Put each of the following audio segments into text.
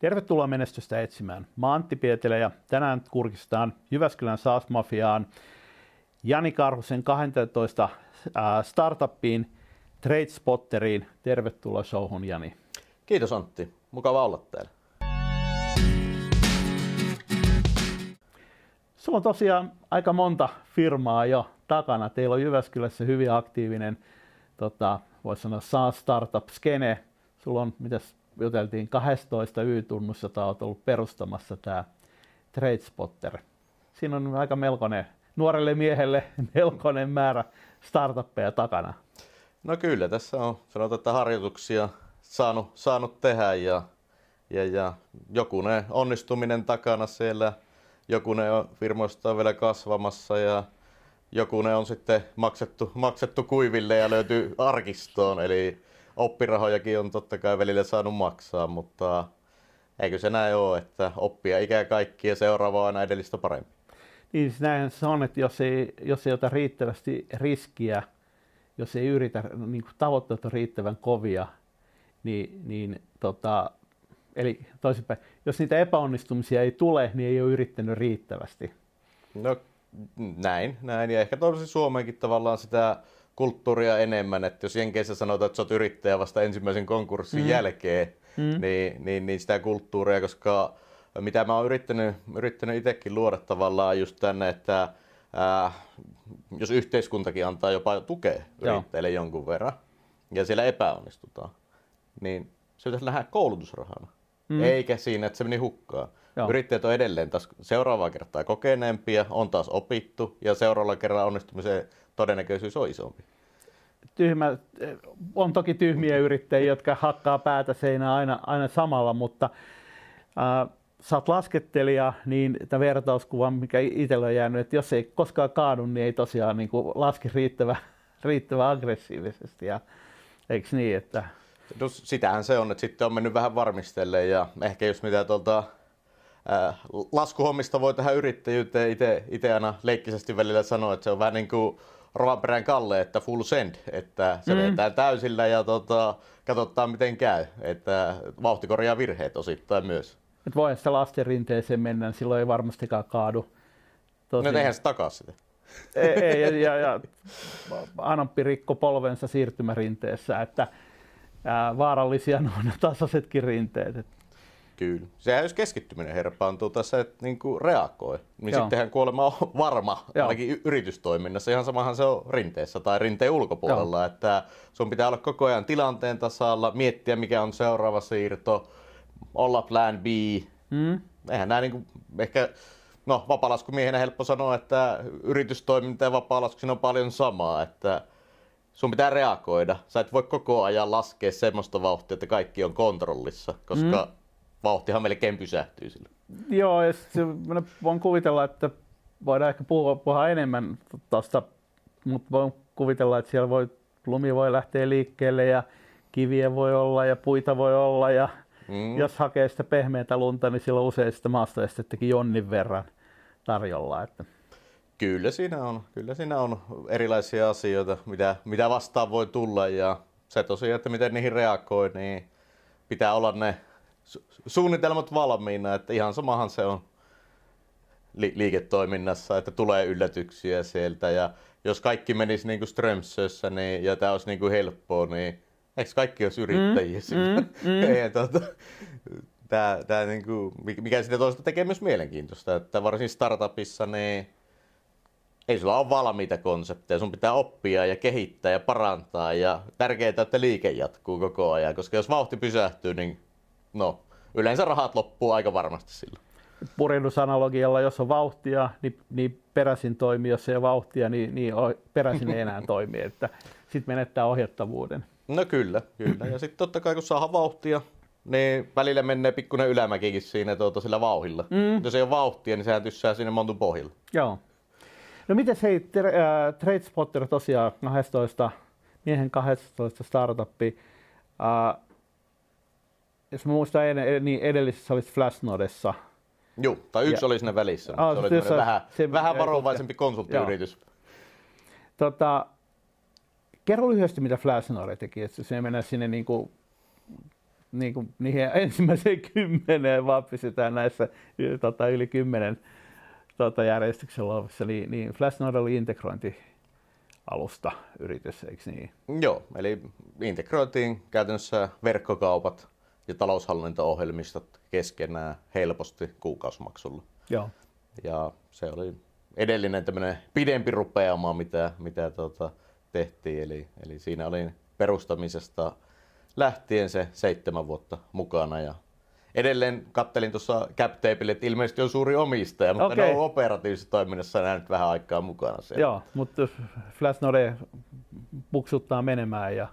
Tervetuloa menestystä etsimään. Mä Antti Pietilä ja tänään kurkistaan Jyväskylän SaaS-mafiaan Jani Karhusen 12 startuppiin, TradeSpotteriin. Tervetuloa showhun Jani. Kiitos Antti, mukava olla täällä. Sulla on tosiaan aika monta firmaa jo takana. Teillä on Jyväskylässä hyvin aktiivinen, tota, voisi sanoa SaaS Startup Skene. Sulla on, mitäs juteltiin 12 Y-tunnussa, jota olet ollut perustamassa tämä TradeSpotter. Siinä on aika melkoinen, nuorelle miehelle melkoinen määrä startuppeja takana. No kyllä, tässä on sanotaan, että harjoituksia saanut, saanut tehdä ja, ja, ja jokunen onnistuminen takana siellä, jokunen on firmoista on vielä kasvamassa ja jokunen on sitten maksettu, maksettu kuiville ja löytyy arkistoon, eli oppirahojakin on totta kai välillä saanut maksaa, mutta eikö se näin ole, että oppia ikää kaikki ja seuraava on aina edellistä parempi. Niin siis näinhän se on, että jos ei, jos ei ota riittävästi riskiä, jos ei yritä, niin kuin tavoitteet on riittävän kovia, niin, niin tota, eli toisinpäin, jos niitä epäonnistumisia ei tule, niin ei ole yrittänyt riittävästi. No näin, näin. Ja ehkä tosi Suomeenkin tavallaan sitä kulttuuria enemmän, että jos Jenkeissä sanotaan, että sä oot yrittäjä vasta ensimmäisen konkurssin mm. jälkeen, mm. Niin, niin, niin sitä kulttuuria, koska mitä mä oon yrittänyt, yrittänyt itsekin luoda tavallaan just tänne, että ää, jos yhteiskuntakin antaa jopa tukea yrittäjille Joo. jonkun verran, ja siellä epäonnistutaan, niin se pitäisi nähdä koulutusrahana. Mm. Eikä siinä, että se meni hukkaan. Joo. Yrittäjät on edelleen taas seuraavaa kertaa kokeneempia, on taas opittu ja seuraavalla kerralla onnistumisen todennäköisyys on isompi. Tyhmä, on toki tyhmiä yrittäjiä, jotka hakkaa päätä seinään aina, aina samalla, mutta äh, sä oot laskettelija, niin tämä vertauskuva, mikä itsellä on jäänyt, että jos ei koskaan kaadu, niin ei tosiaan niin kuin laske riittävän, riittävän aggressiivisesti. Ja, eikö niin, että... No, sitähän se on, että sitten on mennyt vähän varmistelle ja ehkä jos mitä tuolta äh, laskuhommista voi tähän yrittäjyyteen itse aina leikkisesti välillä sanoa, että se on vähän niin kuin Rovanperän Kalle, että full send, että se mm. vetää täysillä ja tota, katsotaan miten käy, että vauhti korjaa virheet osittain myös. Et voi sitä lasten rinteeseen mennä, silloin ei varmastikaan kaadu. Tosi... No eihän se takaa sitä. Ei, ei ja, ja, ja Anoppi rikko polvensa siirtymärinteessä, että ää, vaarallisia nuo tasaisetkin rinteet. Että Kyllä. Sehän jos keskittyminen herpaantuu tässä, että niin kuin reagoi, niin Joo. sittenhän kuolema on varma, Joo. ainakin yritystoiminnassa. Ihan samahan se on rinteessä tai rinteen ulkopuolella, Joo. että sun pitää olla koko ajan tilanteen tasalla, miettiä mikä on seuraava siirto, olla plan B. Mm. Eihän nämä niin kuin, ehkä, no vapaalaskumiehenä helppo sanoa, että yritystoiminta ja vapaalasku on paljon samaa, että sun pitää reagoida. Sä et voi koko ajan laskea semmoista vauhtia, että kaikki on kontrollissa, koska mm vauhtihan melkein pysähtyy sillä. Joo, ja se, voin kuvitella, että voidaan ehkä puhua, puhua enemmän tuosta, mutta voin kuvitella, että siellä voi, lumi voi lähteä liikkeelle ja kiviä voi olla ja puita voi olla ja mm. jos hakee sitä pehmeätä lunta, niin silloin usein sitä maastoestettäkin jonnin verran tarjolla. Että. Kyllä siinä on, kyllä siinä on erilaisia asioita, mitä, mitä vastaan voi tulla ja se tosiaan, että miten niihin reagoi, niin pitää olla ne suunnitelmat valmiina, että ihan samahan se on li- liiketoiminnassa, että tulee yllätyksiä sieltä. Ja jos kaikki menisi niin kuin Strömsössä niin, ja tämä olisi niin kuin helppoa, niin eikö kaikki olisi yrittäjiä mm, mm, mm. Ei, tuota, tää, tää niin kuin, mikä sitä toista tekee myös mielenkiintoista, että varsin startupissa niin ei sulla ole valmiita konsepteja, sun pitää oppia ja kehittää ja parantaa ja tärkeää, että liike jatkuu koko ajan, koska jos vauhti pysähtyy, niin no, yleensä rahat loppuu aika varmasti silloin. Purjennusanalogialla, jos on vauhtia, niin, niin peräsin toimii, jos ei ole vauhtia, niin, niin peräsin ei enää toimi, että sitten menettää ohjattavuuden. No kyllä, kyllä. Ja sitten totta kai kun saa vauhtia, niin välillä menee pikkuinen ylämäkikin siinä tuota, sillä vauhilla. Mm. Jos ei ole vauhtia, niin sehän tyssää sinne montun pohjille. Joo. No miten hei, äh, TradeSpotter tosiaan 12, miehen 12 startuppi. Äh, jos mä muistan, niin edellisessä olisi Flashnodessa. Joo, tai yksi ja, oli siinä välissä. Oh, se oli se, vähän, se, vähän varovaisempi konsulttiyritys. Tota, kerro lyhyesti, mitä Flashnode teki, että se menee sinne niin kuin niin kuin, niihin ensimmäiseen kymmeneen vaan pysytään näissä tota, yli kymmenen tota, järjestyksen luovissa, niin, niin Flashnode oli integrointi alusta yritys, eikö niin? Joo, eli integroitiin käytännössä verkkokaupat ja taloushallinto-ohjelmistot keskenään helposti kuukausimaksulla. Joo. Ja se oli edellinen tämmöinen pidempi rupeama, mitä, mitä tota, tehtiin. Eli, eli siinä oli perustamisesta lähtien se seitsemän vuotta mukana ja edelleen kattelin tuossa CapTapeille, että ilmeisesti on suuri omistaja, mutta okay. ne on operatiivisessa toiminnassa nähnyt vähän aikaa mukana siellä. Joo, mutta Flashnode puksuttaa menemään ja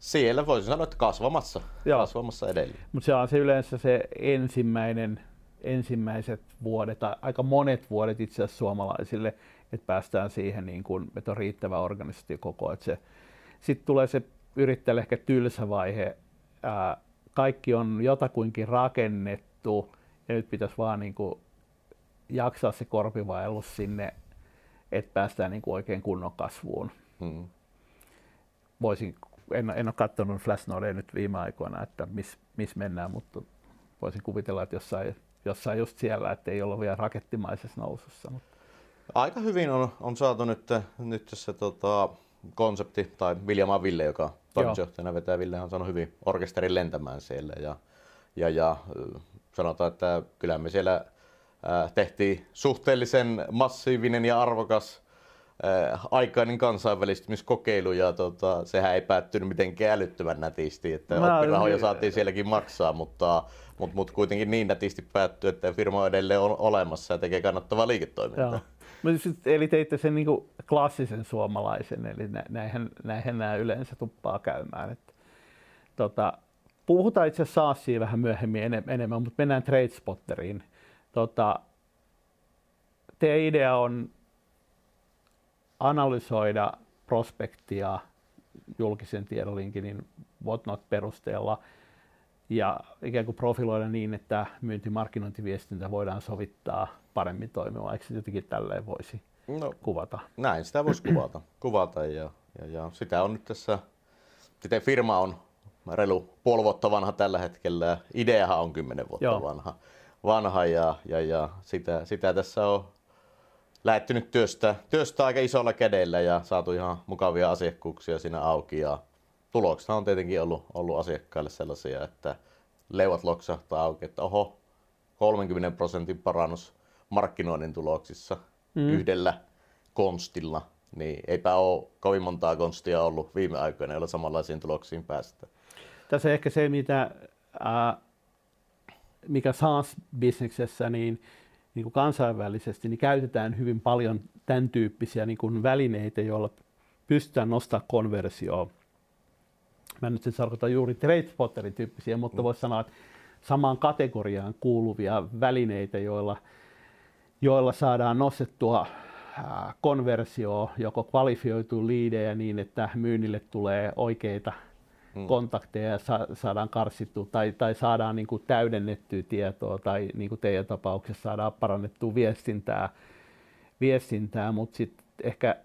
siellä voisin sanoa, että kasvamassa, Joo. kasvamassa edelleen. Mutta se on se yleensä se ensimmäinen, ensimmäiset vuodet, tai aika monet vuodet itse asiassa suomalaisille, että päästään siihen, niin kun, että on riittävä organisaatio koko. Sitten tulee se yrittäjälle ehkä tylsä vaihe, ää, kaikki on jotakuinkin rakennettu ja nyt pitäisi vaan niin kuin jaksaa se korpivaellus sinne, että päästään niin kuin oikein kunnon kasvuun. Hmm. Voisin, en, en ole katsonut Flashnodea nyt viime aikoina, että missä mis mennään, mutta voisin kuvitella, että jossain, jossain just siellä, että ei olla vielä rakettimaisessa nousussa. Mutta. Aika hyvin on, on saatu nyt, nyt se tota, konsepti, tai Viljama Ville, joka toimitusjohtajana vetää, Ville on saanut hyvin orkesterin lentämään siellä. Ja, ja, ja sanotaan, että kyllä me siellä tehtiin suhteellisen massiivinen ja arvokas aikainen kansainvälistymiskokeilu ja tota, sehän ei päättynyt mitenkään älyttömän nätisti, että no, oppirahoja niin. saatiin sielläkin maksaa, mutta, mutta, mutta kuitenkin niin nätisti päättyi, että firma edelleen on olemassa ja tekee kannattavaa liiketoimintaa. Eli teitte sen niin klassisen suomalaisen, eli näinhän, näinhän nämä yleensä tuppaa käymään. Että, tota, puhutaan itse asiassa SaaSia vähän myöhemmin enemmän, mutta mennään TradeSpotteriin. Tota, teidän idea on analysoida prospektia julkisen tiedon LinkedIn whatnot perusteella ja ikään kuin profiloida niin, että myyntimarkkinointiviestintä voidaan sovittaa paremmin toimimaan. Eikö se jotenkin tälleen voisi no, kuvata? Näin sitä voisi kuvata, kuvata ja, ja, ja, sitä on nyt tässä, sitten firma on reilu puoli vuotta vanha tällä hetkellä. Ideahan on kymmenen vuotta Joo. vanha, vanha ja, ja, ja sitä, sitä tässä on lähetty nyt työstä, työstä aika isolla kädellä ja saatu ihan mukavia asiakkuuksia siinä auki. Ja tuloksena on tietenkin ollut, ollut asiakkaille sellaisia, että leuat loksahtaa auki, että oho, 30 prosentin parannus markkinoinnin tuloksissa mm. yhdellä konstilla, niin eipä ole kovin montaa konstia ollut viime aikoina, joilla samanlaisiin tuloksiin päästä. Tässä ehkä se, mitä, äh, mikä SaaS-bisneksessä niin, niin kuin kansainvälisesti, niin käytetään hyvin paljon tämän tyyppisiä niin kuin välineitä, joilla pystytään nostamaan konversioa. Mä en nyt siis tarkoita juuri TradeSpotterin tyyppisiä, mutta mm. voisi sanoa, että samaan kategoriaan kuuluvia välineitä, joilla – joilla saadaan nostettua konversio, joko kvalifioituu liidejä niin, että myynnille tulee oikeita hmm. kontakteja ja sa- saadaan karsittua tai, tai saadaan niin kuin täydennettyä tietoa tai niin kuin teidän tapauksessa saadaan parannettua viestintää, viestintää mutta sitten ehkä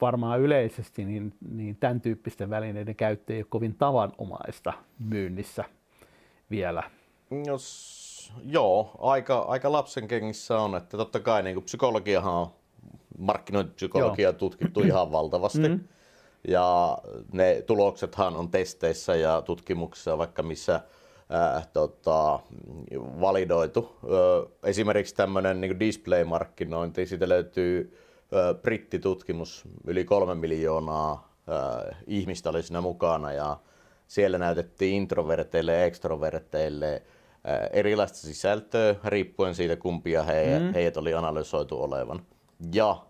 varmaan yleisesti niin, niin tämän tyyppisten välineiden käyttö ei ole kovin tavanomaista myynnissä vielä. Jos joo, aika, aika lapsen kengissä on, että totta kai niin psykologiahan on markkinointipsykologia tutkittu ihan valtavasti. Mm. Ja ne tuloksethan on testeissä ja tutkimuksissa vaikka missä äh, tota, validoitu. Ö, esimerkiksi tämmöinen niin display-markkinointi, siitä löytyy ö, brittitutkimus, yli kolme miljoonaa ö, ihmistä oli siinä mukana ja siellä näytettiin introverteille ja extroverteille erilaista sisältöä riippuen siitä, kumpia he, mm. heidät oli analysoitu olevan. Ja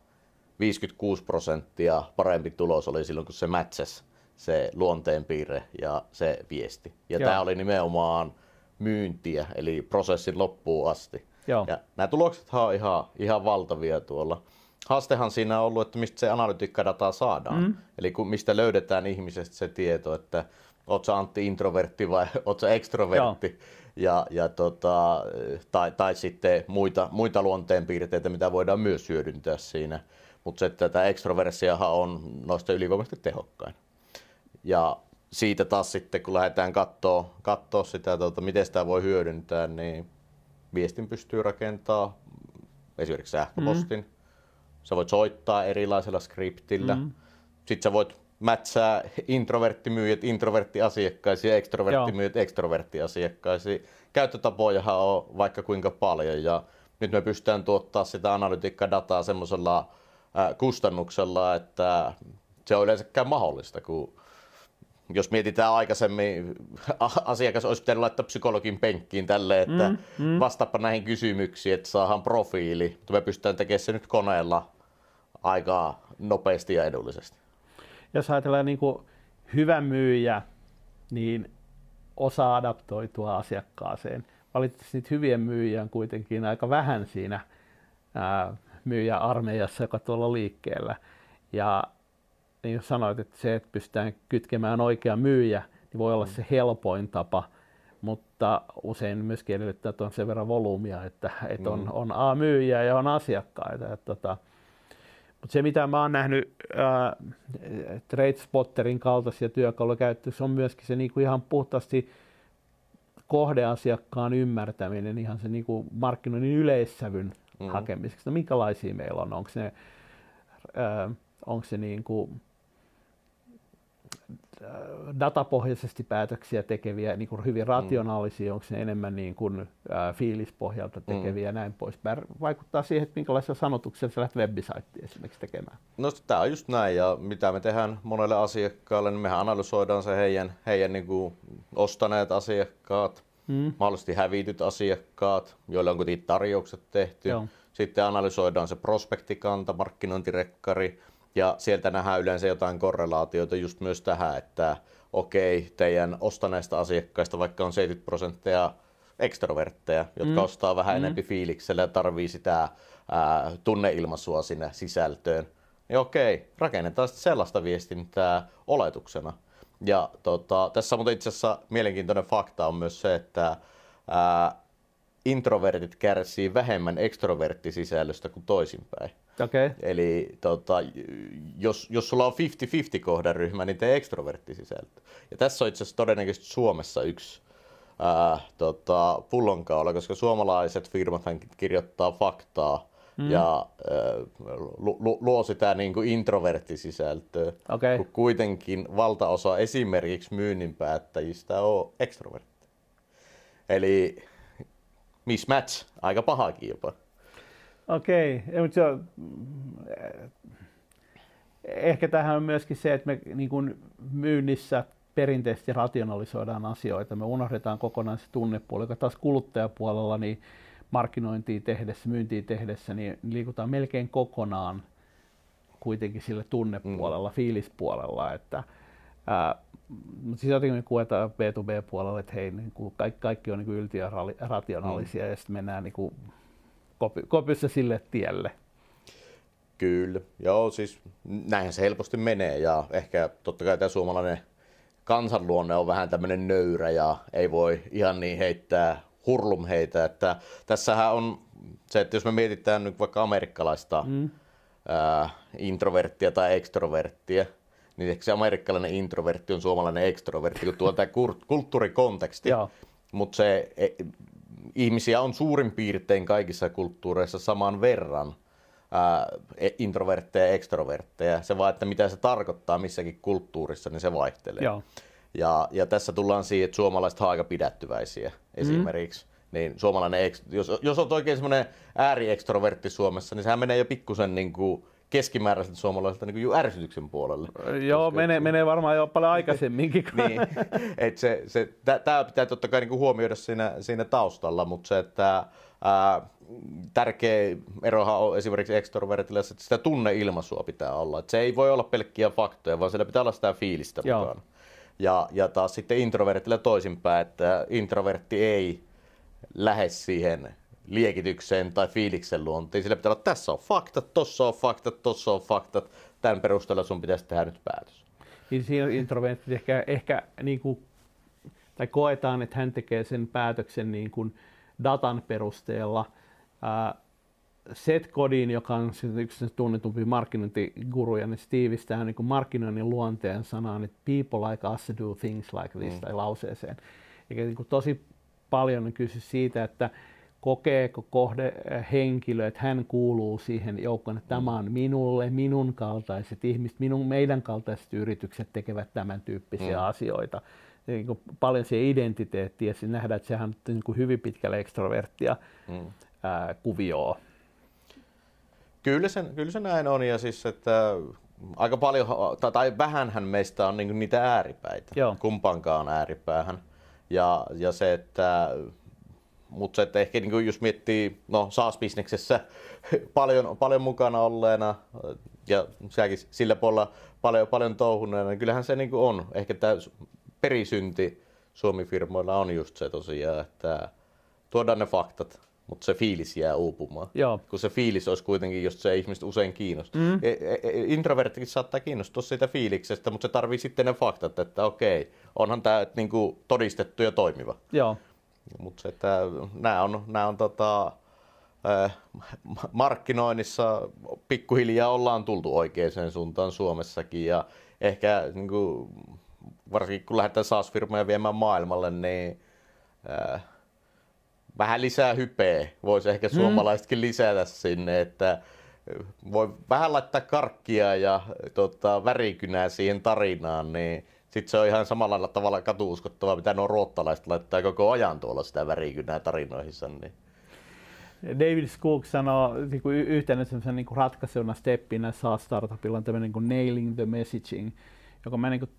56 prosenttia parempi tulos oli silloin, kun se matches se luonteenpiirre ja se viesti. Ja tämä oli nimenomaan myyntiä, eli prosessin loppuun asti. Joo. Ja nämä tulokset on ihan, ihan valtavia tuolla. Haastehan siinä on ollut, että mistä se analytiikkadata saadaan. Mm. Eli kun, mistä löydetään ihmisestä se tieto, että oot Antti introvertti vai oot extrovertti. Joo ja, ja tota, tai, tai sitten muita, muita luonteenpiirteitä, mitä voidaan myös hyödyntää siinä. Mutta se, että tämä ekstroversiahan on noista ylivoimaisesti tehokkain. Ja siitä taas sitten, kun lähdetään katsoa, katsoa sitä, tuota, miten sitä voi hyödyntää, niin viestin pystyy rakentamaan esimerkiksi sähköpostin. Mm. Sä voit soittaa erilaisella skriptillä. Mm. Sitten sä voit mätsää introverttimyyjät introverttiasiakkaisiin ja ekstroverttimyyjät ekstroverttiasiakkaisiin. Käyttötapojahan on vaikka kuinka paljon ja nyt me pystytään tuottaa sitä analytiikkadataa semmoisella kustannuksella, että se on yleensäkään mahdollista, kun jos mietitään aikaisemmin, asiakas olisi pitänyt laittaa psykologin penkkiin tälle, että mm, mm. vastaapa näihin kysymyksiin, että saadaan profiili. Mutta me pystytään tekemään se nyt koneella aika nopeasti ja edullisesti. Jos ajatellaan niin kuin hyvä myyjä, niin osaa adaptoitua asiakkaaseen. Valitettavasti niitä hyvien myyjiä on kuitenkin aika vähän siinä myyjä-armeijassa, joka tuolla liikkeellä. Ja niin kuin sanoit, että se, että pystytään kytkemään oikea myyjä, niin voi olla se helpoin tapa, mutta usein myöskin edellyttää, että on sen verran volyymia, että, että on, mm. on A-myyjiä ja on asiakkaita. Että, tota, mutta se, mitä mä oon nähnyt äh, TradeSpotterin kaltaisia työkaluja käytössä, on myöskin se niin kuin ihan puhtaasti kohdeasiakkaan ymmärtäminen, ihan se niin kuin markkinoinnin yleissävyn mm. hakemiseksi. No minkälaisia meillä on? Onko se, äh, onko se niin kuin Äh, datapohjaisesti päätöksiä tekeviä, niin kuin hyvin mm. rationaalisia, mm. onko ne enemmän niin kuin, ä, äh, fiilispohjalta tekeviä mm. ja näin pois. Vaikuttaa siihen, että minkälaisia sanotuksia sä lähdet webbisaittiin esimerkiksi tekemään. No tämä on just näin ja mitä me tehdään monelle asiakkaalle, niin mehän analysoidaan se heidän, heidän niin kuin ostaneet asiakkaat, mm. mahdollisesti hävityt asiakkaat, joille on kuitenkin tarjoukset tehty. Joo. Sitten analysoidaan se prospektikanta, markkinointirekkari, ja sieltä nähdään yleensä jotain korrelaatioita just myös tähän, että okei, teidän ostaneista asiakkaista vaikka on 70 prosenttia ekstrovertteja, jotka mm. ostaa vähän mm. enempi fiiliksellä ja tarvii sitä ää, tunneilmaisua sinne sisältöön. Niin okei, rakennetaan sitten sellaista viestintää oletuksena. Ja tota, tässä on itse asiassa mielenkiintoinen fakta on myös se, että ää, introvertit kärsii vähemmän ekstroverttisisällöstä kuin toisinpäin. Okay. Eli tota, jos, jos sulla on 50-50 kohderyhmä, niin tee ekstroverttisisältö. Ja tässä on itse asiassa todennäköisesti Suomessa yksi ää, tota, pullonkaula, koska suomalaiset firmat kirjoittaa faktaa mm. ja lu, luo sitä niin kuin introverttisisältöä, okay. kun kuitenkin valtaosa esimerkiksi myynnin päättäjistä on ekstrovertti. Eli mismatch, aika pahakin jopa. Okei, okay. mutta se on, ehkä tähän on myöskin se, että me niin kuin myynnissä perinteisesti rationalisoidaan asioita. Me unohdetaan kokonaan se tunnepuoli, joka taas kuluttajapuolella niin markkinointiin tehdessä, myyntiin tehdessä, niin liikutaan melkein kokonaan kuitenkin sille tunnepuolella, mm. fiilispuolella, että ää, mutta siis jotenkin me kuetaan B2B-puolella, että hei, niin kuin kaikki, kaikki on niin kuin ylti- ja rationaalisia mm. ja sitten mennään niin kuin kopy, kopyssä sille tielle. Kyllä, joo siis näinhän se helposti menee ja ehkä totta kai tämä suomalainen kansanluonne on vähän tämmöinen nöyrä ja ei voi ihan niin heittää hurlum heitä, että tässähän on se, että jos me mietitään nyt vaikka amerikkalaista mm. ää, introverttia tai ekstroverttia, niin ehkä se amerikkalainen introvertti on suomalainen ekstrovertti, kun tuo tämä kulttuurikonteksti. Mutta se e, ihmisiä on suurin piirtein kaikissa kulttuureissa saman verran ää, e, introvertteja ja ekstrovertteja. Se vaan, että mitä se tarkoittaa missäkin kulttuurissa, niin se vaihtelee. Joo. Ja, ja tässä tullaan siihen, että suomalaiset ovat aika pidättyväisiä esimerkiksi. Mm. Niin suomalainen, jos, jos on oikein semmoinen ääriextrovertti Suomessa, niin sehän menee jo pikkusen niin kuin keskimääräiseltä suomalaiselta niin ärsytyksen puolelle. Joo, koska, menee, menee varmaan jo paljon aikaisemminkin. niin, et se, se, tämä pitää totta kai niin huomioida siinä, siinä taustalla, mutta se, että ää, tärkeä erohan on esimerkiksi ekstrovertille, että sitä tunneilmaisua pitää olla. Et se ei voi olla pelkkiä faktoja, vaan siellä pitää olla sitä fiilistä Joo. Ja, ja taas sitten introvertille toisinpäin, että introvertti ei lähde siihen liekitykseen tai fiiliksen luontiin. Sillä pitää olla, tässä on faktat, tossa on faktat, tossa on faktat. Tämän perusteella sun pitäisi tehdä nyt päätös. Niin siinä introvertit ehkä, ehkä niin kuin, tai koetaan, että hän tekee sen päätöksen niin kuin datan perusteella. Ää, Seth Godin, joka on yksi tunnetumpi markkinointiguru, niin Steve tähän niin markkinoinnin luonteen sanaan, että people like us do things like this, mm. tai lauseeseen. Eikä niin kuin tosi paljon on kysy siitä, että kokeeko kohde henkilö, että hän kuuluu siihen joukkoon, että tämä on minulle, minun kaltaiset ihmiset, minun, meidän kaltaiset yritykset tekevät tämän tyyppisiä mm. asioita. Niin kuin paljon se identiteetti ja nähdään, että sehän on niin kuin hyvin pitkälle ekstroverttia mm. ää, kuvioa. Kyllä se, kyllä se näin on ja siis, että aika paljon, tai vähänhän meistä on niin niitä ääripäitä, Joo. kumpaankaan ääripäähän. Ja, ja se, että mutta se, että ehkä niin jos miettii no, SaaS-bisneksessä paljon, paljon mukana olleena ja säkin sillä puolella paljon, paljon touhuneena, niin kyllähän se niin on. Ehkä tämä perisynti Suomi-firmoilla on just se tosiaan, että tuodaan ne faktat, mutta se fiilis jää uupumaan. Joo. Kun se fiilis olisi kuitenkin, jos se ihmiset usein kiinnostaa. Mm. E, e, e, introverttikin saattaa kiinnostua siitä fiiliksestä, mutta se tarvii sitten ne faktat, että okei, onhan tämä niinku todistettu ja toimiva. Joo. Mutta se, että nämä on, nämä on tota, äh, markkinoinnissa pikkuhiljaa ollaan tultu oikeaan suuntaan Suomessakin ja ehkä niin kuin, varsinkin kun lähdetään SaaS-firmoja viemään maailmalle, niin äh, vähän lisää hypeä voisi ehkä mm. suomalaisetkin lisätä sinne, että voi vähän laittaa karkkia ja tota, värikynää siihen tarinaan, niin sitten se on ihan samalla tavalla katuuskottavaa, mitä nuo ruottalaiset laittaa koko ajan tuolla sitä värikynää tarinoihinsa. Niin. David Skook sanoo niin kuin yhtenä niin kuin ratkaisuna steppinä saa startupilla on tämmöinen niin kuin nailing the messaging, joka mä niin kuin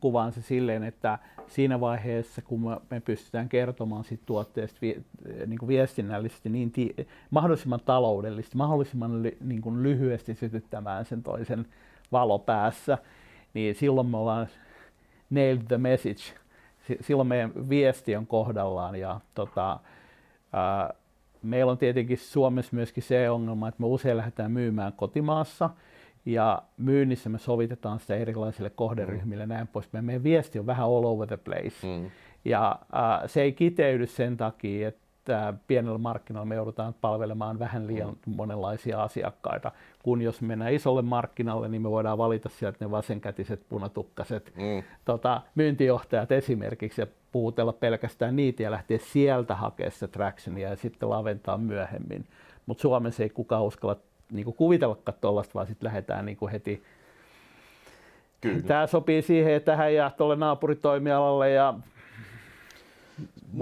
kuvaan se silleen, että siinä vaiheessa, kun me pystytään kertomaan siitä tuotteesta niin kuin viestinnällisesti niin ti- mahdollisimman taloudellisesti, mahdollisimman ly- niin kuin lyhyesti sytyttämään sen toisen valo päässä, niin silloin me ollaan nailed the message. Silloin meidän viesti on kohdallaan ja tota, ää, meillä on tietenkin Suomessa myöskin se ongelma, että me usein lähdetään myymään kotimaassa ja myynnissä me sovitetaan sitä erilaisille kohderyhmille mm. näin pois. Meidän viesti on vähän all over the place. Mm. Ja ää, se ei kiteydy sen takia, että että pienellä markkinoilla me joudutaan palvelemaan vähän liian mm. monenlaisia asiakkaita, kun jos mennään isolle markkinalle, niin me voidaan valita sieltä ne vasenkätiset punatukkaset mm. tota, myyntijohtajat esimerkiksi ja puutella pelkästään niitä ja lähteä sieltä hakemaan se tractionia ja sitten laventaa myöhemmin. Mutta Suomessa ei kukaan uskalla niin kuvitellakaan tuollaista, vaan sitten lähdetään niin heti Kyllä. Tämä sopii siihen tähän ja tuolle naapuritoimialalle ja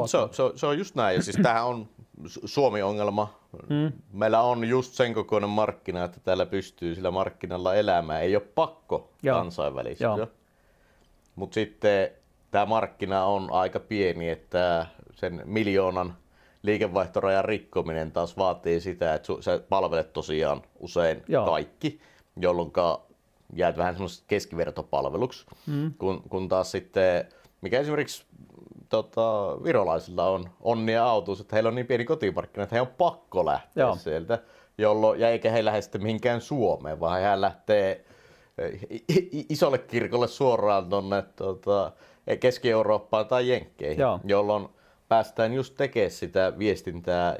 se, se, se on just näin. Ja siis tämähän on Suomi-ongelma. Mm. Meillä on just sen kokoinen markkina, että täällä pystyy sillä markkinalla elämään. Ei ole pakko Joo. kansainvälistyä. Mutta sitten tämä markkina on aika pieni, että sen miljoonan liikevaihtorajan rikkominen taas vaatii sitä, että sä palvelet tosiaan usein Joo. kaikki, jolloin jäät vähän semmoisesta keskivertopalveluksi, mm. kun, kun taas sitten, mikä esimerkiksi tota, virolaisilla on onnia autuus, että heillä on niin pieni kotimarkkina, että he on pakko lähteä Joo. sieltä. Jolloin, ja eikä he lähde sitten mihinkään Suomeen, vaan hän lähtee eh, isolle kirkolle suoraan tuonne tota, Keski-Eurooppaan tai Jenkkeihin, Joo. jolloin päästään just tekemään sitä viestintää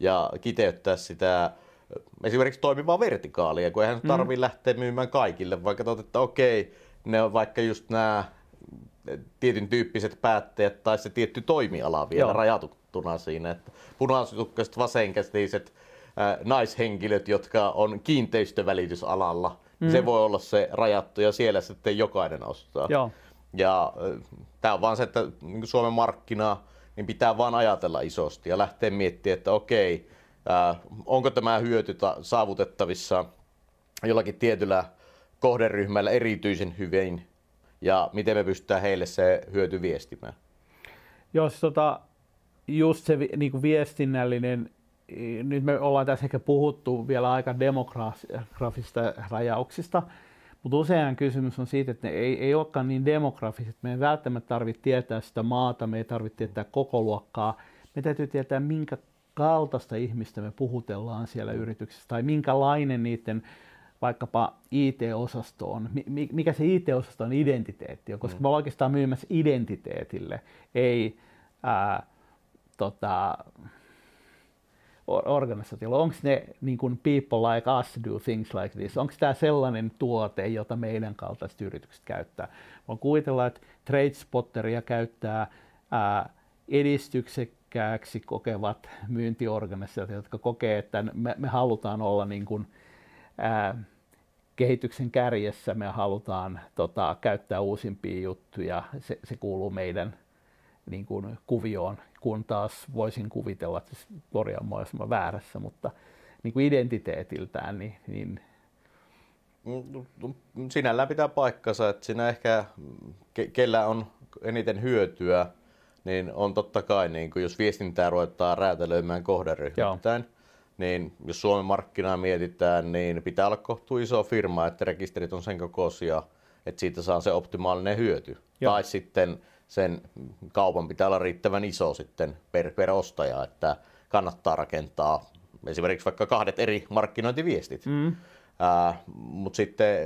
ja kiteyttää sitä eh, esimerkiksi toimivaa vertikaalia, kun eihän mm. tarvitse lähteä myymään kaikille, vaikka totta, että okei, ne on vaikka just nämä tietyn tyyppiset päättäjät tai se tietty toimiala vielä Joo. rajatuttuna siinä. Että punaisukkaiset, vasenkätiset äh, naishenkilöt, jotka on kiinteistövälitysalalla, mm. se voi olla se rajattu ja siellä sitten jokainen ostaa. Joo. Ja tämä on vaan se, että niin Suomen markkina niin pitää vaan ajatella isosti ja lähteä miettimään, että okei, äh, onko tämä hyöty saavutettavissa jollakin tietyllä kohderyhmällä erityisen hyvin ja miten me pystytään heille se hyöty viestimään? Jos tota, just se niin kuin viestinnällinen, nyt me ollaan tässä ehkä puhuttu vielä aika demografista rajauksista, mutta usein kysymys on siitä, että ne ei, ei olekaan niin demografiset. Me ei välttämättä tarvitse tietää sitä maata, me ei tarvitse tietää koko luokkaa. Me täytyy tietää, minkä kaltaista ihmistä me puhutellaan siellä yrityksessä tai minkälainen niiden vaikkapa IT-osastoon, mikä se IT-osaston identiteetti on, koska mm. me ollaan oikeastaan myymässä identiteetille, ei ää, tota, organisaatioilla, onko ne niin kuin people like us do things like this, onko tämä sellainen tuote, jota meidän kaltaiset yritykset käyttää. Voin kuvitella, että Tradespotteria käyttää ää, edistyksekkääksi kokevat myyntiorganisaatiot, jotka kokee, että me, me halutaan olla niin kuin, ää, kehityksen kärjessä, me halutaan tota, käyttää uusimpia juttuja, se, se kuuluu meidän niin kuin, kuvioon, kun taas voisin kuvitella, että korjaa mua, jos mä väärässä, mutta niin kuin identiteetiltään, niin, niin Sinällään pitää paikkansa, että siinä ehkä ke- kellä on eniten hyötyä, niin on totta kai, niin kuin jos viestintää ruvetaan räätälöimään kohderyhmittäin, niin jos Suomen markkinaa mietitään, niin pitää olla kohtuu iso firma, että rekisterit on sen kokoisia, että siitä saa se optimaalinen hyöty. Joo. Tai sitten sen kaupan pitää olla riittävän iso sitten per, per ostaja, että kannattaa rakentaa esimerkiksi vaikka kahdet eri markkinointiviestit. Mm. Mutta sitten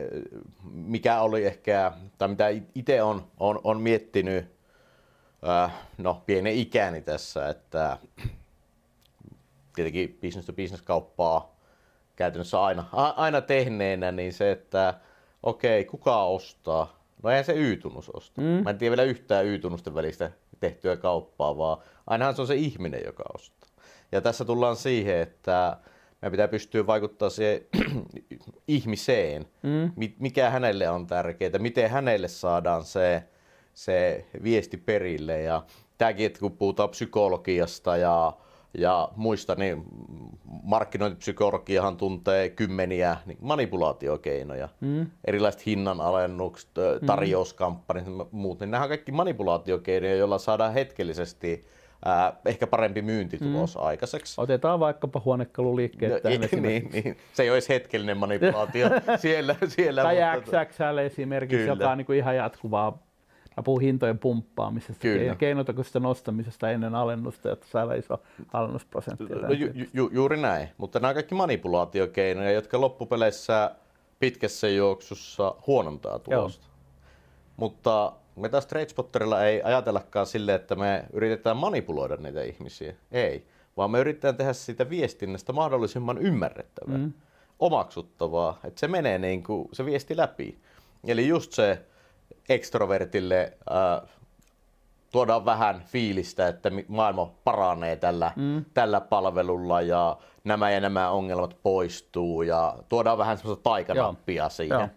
mikä oli ehkä, tai mitä itse on, on, on miettinyt, uh, no pienen ikäni tässä, että tietenkin business to business kauppaa käytännössä aina, aina tehneenä, niin se, että okei, okay, kuka ostaa, No eihän se Y-tunnus osta. Mm. Mä en tiedä vielä yhtään Y-tunnusten välistä tehtyä kauppaa, vaan ainahan se on se ihminen, joka ostaa. Ja tässä tullaan siihen, että meidän pitää pystyä vaikuttaa siihen ihmiseen, mm. mikä hänelle on tärkeää, miten hänelle saadaan se, se viesti perille. Ja tämäkin, että kun puhutaan psykologiasta ja ja muista, niin markkinointipsykologiahan tuntee kymmeniä niin manipulaatiokeinoja. Mm. Erilaiset hinnanalennukset, mm. tarjouskampanjat ja muut, niin nämä on kaikki manipulaatiokeinoja, joilla saadaan hetkellisesti ää, ehkä parempi myyntitulos mm. aikaiseksi. Otetaan vaikkapa huonekaluliikkeet no, tähän niin, niin, se ei olisi hetkellinen manipulaatio siellä. siellä tai mutta... XXL esimerkiksi, Kyllä. joka on niin kuin ihan jatkuvaa Mä puhun hintojen pumppaamisesta, Kyllä. keinotekoisesta nostamisesta ennen alennusta, että saada iso alennusprosentti. No, ju, ju, juuri näin, mutta nämä on kaikki manipulaatiokeinoja, jotka loppupeleissä pitkässä juoksussa huonontaa tulosta. Joo. Mutta me taas Tradespotterilla ei ajatellakaan sille, että me yritetään manipuloida niitä ihmisiä. Ei, vaan me yritetään tehdä siitä viestinnästä mahdollisimman ymmärrettävää, mm. omaksuttavaa, että se menee niin kuin se viesti läpi. Eli just se, ekstrovertille äh, tuodaan vähän fiilistä, että maailma paranee tällä, mm. tällä palvelulla ja nämä ja nämä ongelmat poistuu ja tuodaan vähän semmoista taikanappia Joo. siihen. Joo.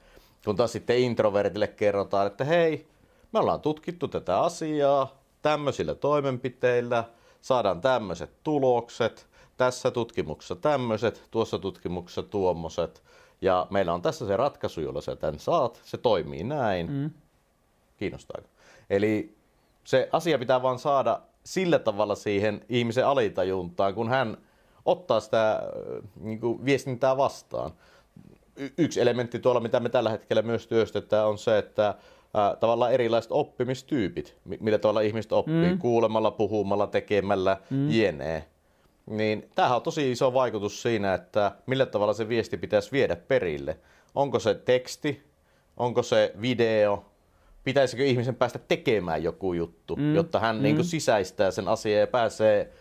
Kun taas sitten introvertille kerrotaan, että hei, me ollaan tutkittu tätä asiaa tämmöisillä toimenpiteillä, saadaan tämmöiset tulokset, tässä tutkimuksessa tämmöiset, tuossa tutkimuksessa tuommoiset, ja meillä on tässä se ratkaisu, jolla sä tämän saat, se toimii näin, mm kiinnostaako. Eli se asia pitää vaan saada sillä tavalla siihen ihmisen alitajuntaan, kun hän ottaa sitä niin kuin viestintää vastaan. Y- yksi elementti tuolla, mitä me tällä hetkellä myös työstetään, on se, että ää, tavallaan erilaiset oppimistyypit, millä tavalla ihmiset oppii, mm. kuulemalla, puhumalla, tekemällä, mm. jenee. Niin tämähän on tosi iso vaikutus siinä, että millä tavalla se viesti pitäisi viedä perille. Onko se teksti, onko se video, pitäisikö ihmisen päästä tekemään joku juttu, mm. jotta hän mm. niin kuin sisäistää sen asian ja pääsee,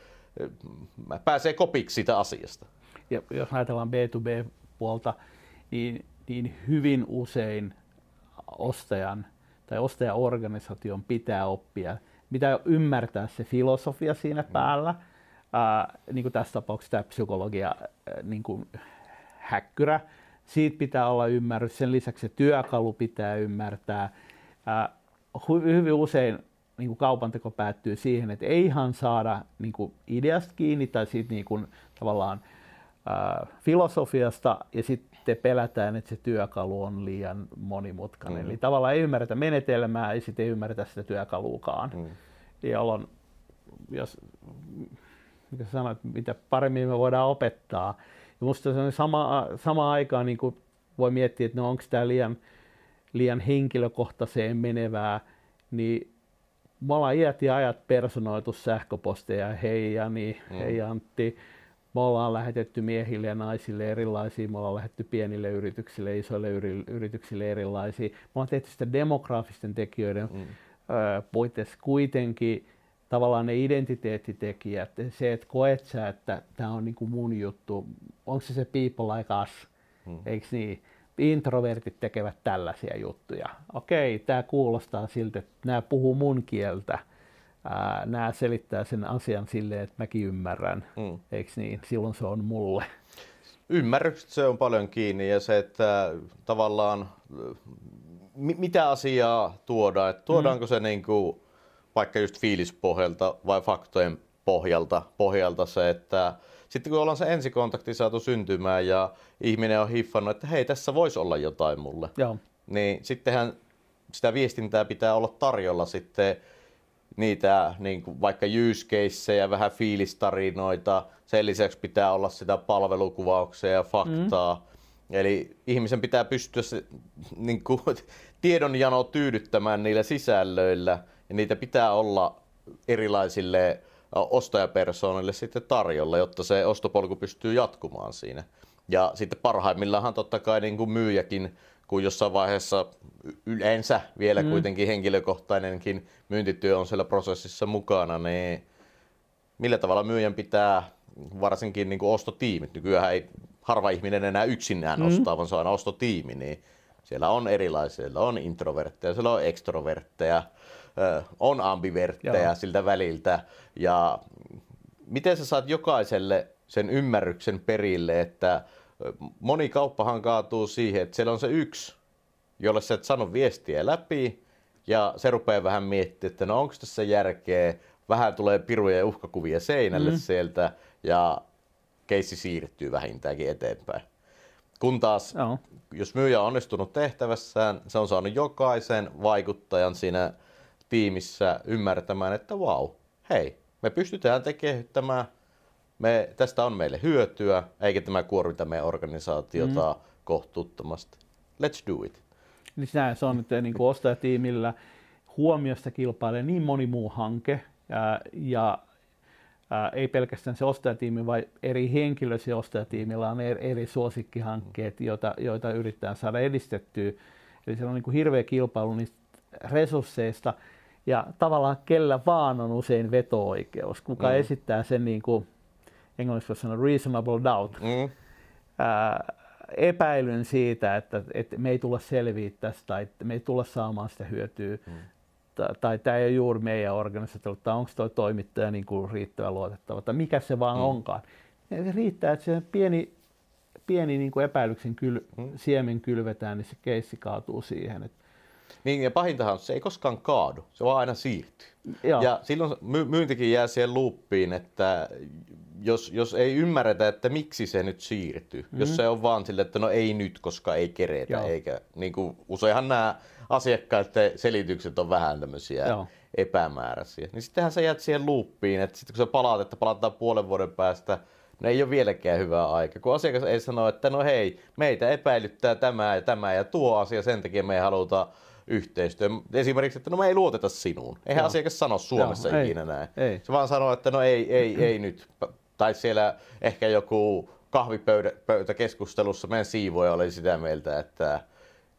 pääsee kopiksi siitä asiasta. Ja jos ajatellaan B2B-puolta, niin, niin hyvin usein ostajan tai ostajaorganisaation pitää oppia, mitä ymmärtää se filosofia siinä mm. päällä, ää, niin kuin tässä tapauksessa tämä psykologia niin kuin häkkyrä, siitä pitää olla ymmärrys, sen lisäksi se työkalu pitää ymmärtää, hyvin usein niin kuin kaupanteko päättyy siihen, että ei ihan saada niin kuin ideasta kiinni tai siitä niin kuin, tavallaan ää, filosofiasta ja sitten pelätään, että se työkalu on liian monimutkainen. Mm. Eli tavallaan ei ymmärretä menetelmää ja sitten ei ymmärretä sitä työkaluukaan. Mm. Jolloin, jos, mitä sanoit, mitä paremmin me voidaan opettaa. Ja musta se on sama, sama aikaan niin kuin voi miettiä, että no onko tämä liian liian henkilökohtaiseen menevää, niin me ollaan iät ja ajat personoitu sähköposteja, hei Jani, mm. hei Antti, me ollaan lähetetty miehille ja naisille erilaisia, me ollaan lähetetty pienille yrityksille, isoille yri, yrityksille erilaisia. Me ollaan tehty sitä demografisten tekijöiden mm. puitteissa kuitenkin tavallaan ne identiteettitekijät, se, että koet sä, että tämä on niinku mun juttu, onko se se people like us, hmm. eikö niin? Introvertit tekevät tällaisia juttuja. Okei, tämä kuulostaa siltä, että nämä puhuu mun kieltä. nämä selittää sen asian silleen, että mäkin ymmärrän, hmm. eikö niin? Silloin se on mulle. Ymmärrykset se on paljon kiinni ja se, että tavallaan mitä asiaa tuodaan, että tuodaanko mm. se niin kuin, vaikka just fiilispohjalta vai faktojen pohjalta, pohjalta se, että sitten kun ollaan se ensikontakti saatu syntymään ja ihminen on hiffannut, että hei, tässä voisi olla jotain mulle, Joo. niin sittenhän sitä viestintää pitää olla tarjolla sitten niitä niin kuin vaikka use ja vähän fiilistarinoita. Sen lisäksi pitää olla sitä palvelukuvauksia ja faktaa. Mm. Eli ihmisen pitää pystyä se, niin kuin, tiedonjano tyydyttämään niillä sisällöillä ja niitä pitää olla erilaisille ostajapersoonille sitten tarjolla, jotta se ostopolku pystyy jatkumaan siinä. Ja sitten parhaimmillaan totta kai niin kuin myyjäkin, kun jossain vaiheessa yleensä vielä mm. kuitenkin henkilökohtainenkin myyntityö on siellä prosessissa mukana, niin millä tavalla myyjän pitää varsinkin niin kuin ostotiimit, nykyään ei harva ihminen enää yksinään mm. ostaa, vaan se on aina ostotiimi, niin siellä on erilaisia, siellä on introvertteja, siellä on ekstrovertteja, on ambivertteja Joo. siltä väliltä. Ja miten sä saat jokaiselle sen ymmärryksen perille, että moni kauppahan kaatuu siihen, että siellä on se yksi, jolle sä et sano viestiä läpi, ja se rupeaa vähän miettimään, että no onko tässä järkeä, vähän tulee piruja ja uhkakuvia seinälle mm. sieltä, ja keissi siirtyy vähintäänkin eteenpäin. Kun taas, Joo. jos myyjä on onnistunut tehtävässään, se on saanut jokaisen vaikuttajan siinä tiimissä ymmärtämään, että vau, hei, me pystytään tekemään me, tästä on meille hyötyä, eikä tämä kuormita meidän organisaatiota mm. kohtuuttomasti. Let's do it. Niin se on, että niin kuin ostajatiimillä huomiosta kilpailee niin moni muu hanke, ja, ja ää, ei pelkästään se ostajatiimi, vaan eri henkilöisiä ostajatiimillä on eri, eri suosikkihankkeet, joita, joita yritetään saada edistettyä. Eli se on niin kuin hirveä kilpailu niistä resursseista, ja tavallaan kellä vaan on usein veto-oikeus. Kuka mm. esittää sen niin kuin, englanniksi sanoa reasonable doubt, mm. ää, epäilyn siitä, että, että me ei tulla selviä tästä tai että me ei tulla saamaan sitä hyötyä. Mm tai tämä ei ole juuri meidän organisaatio, tai onko tuo toimittaja niin kuin riittävän luotettava, tai mikä se vaan mm. onkaan. Ja se riittää, että se pieni, pieni niin kuin epäilyksen kyl, mm. siemen kylvetään, niin se keissi kaatuu siihen. Että niin, ja pahintahan on, se ei koskaan kaadu, se vaan aina siirtyy. Joo. Ja silloin my- myyntikin jää siihen luuppiin, että jos, jos ei ymmärretä, että miksi se nyt siirtyy, mm-hmm. jos se on vaan sille, että no ei nyt, koska ei keretä, Joo. eikä niin kuin, useinhan nämä asiakkaiden selitykset on vähän tämmöisiä Joo. epämääräisiä. Niin sittenhän sä jäät siihen luuppiin, että sitten kun sä palaat, että palataan puolen vuoden päästä, ne ei ole vieläkään hyvää aika. Kun asiakas ei sano, että no hei, meitä epäilyttää tämä ja tämä ja tuo asia, sen takia me ei haluta yhteistyö. Esimerkiksi, että no me ei luoteta sinuun. Eihän Joo. asiakas sano Suomessa Joo, ikinä ei, näin. Ei. Se vaan sanoo, että no ei, ei, ei nyt. Tai siellä ehkä joku kahvipöytäkeskustelussa meidän siivoja oli sitä mieltä, että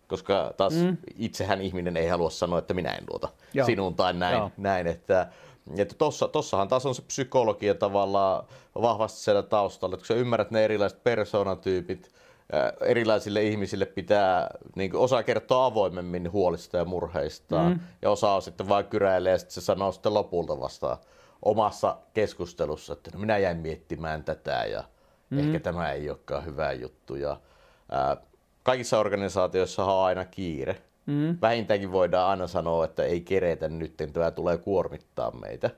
koska taas mm. itsehän ihminen ei halua sanoa, että minä en luota Joo. sinuun tai näin, näin että että tossa, tossahan taas on se psykologia tavallaan vahvasti siellä taustalla, että kun sä ymmärrät ne erilaiset persoonatyypit, erilaisille ihmisille pitää niin osa kertoa avoimemmin huolista ja murheistaan mm. ja osa sitten vain kyräilee ja sitten se sanoo sitten lopulta vasta omassa keskustelussa, että no minä jäin miettimään tätä ja mm. ehkä tämä ei olekaan hyvä juttu. Ja, ää, kaikissa organisaatioissa on aina kiire. Mm. Vähintäänkin voidaan aina sanoa, että ei keretä nyt, tämä tulee kuormittaa meitä.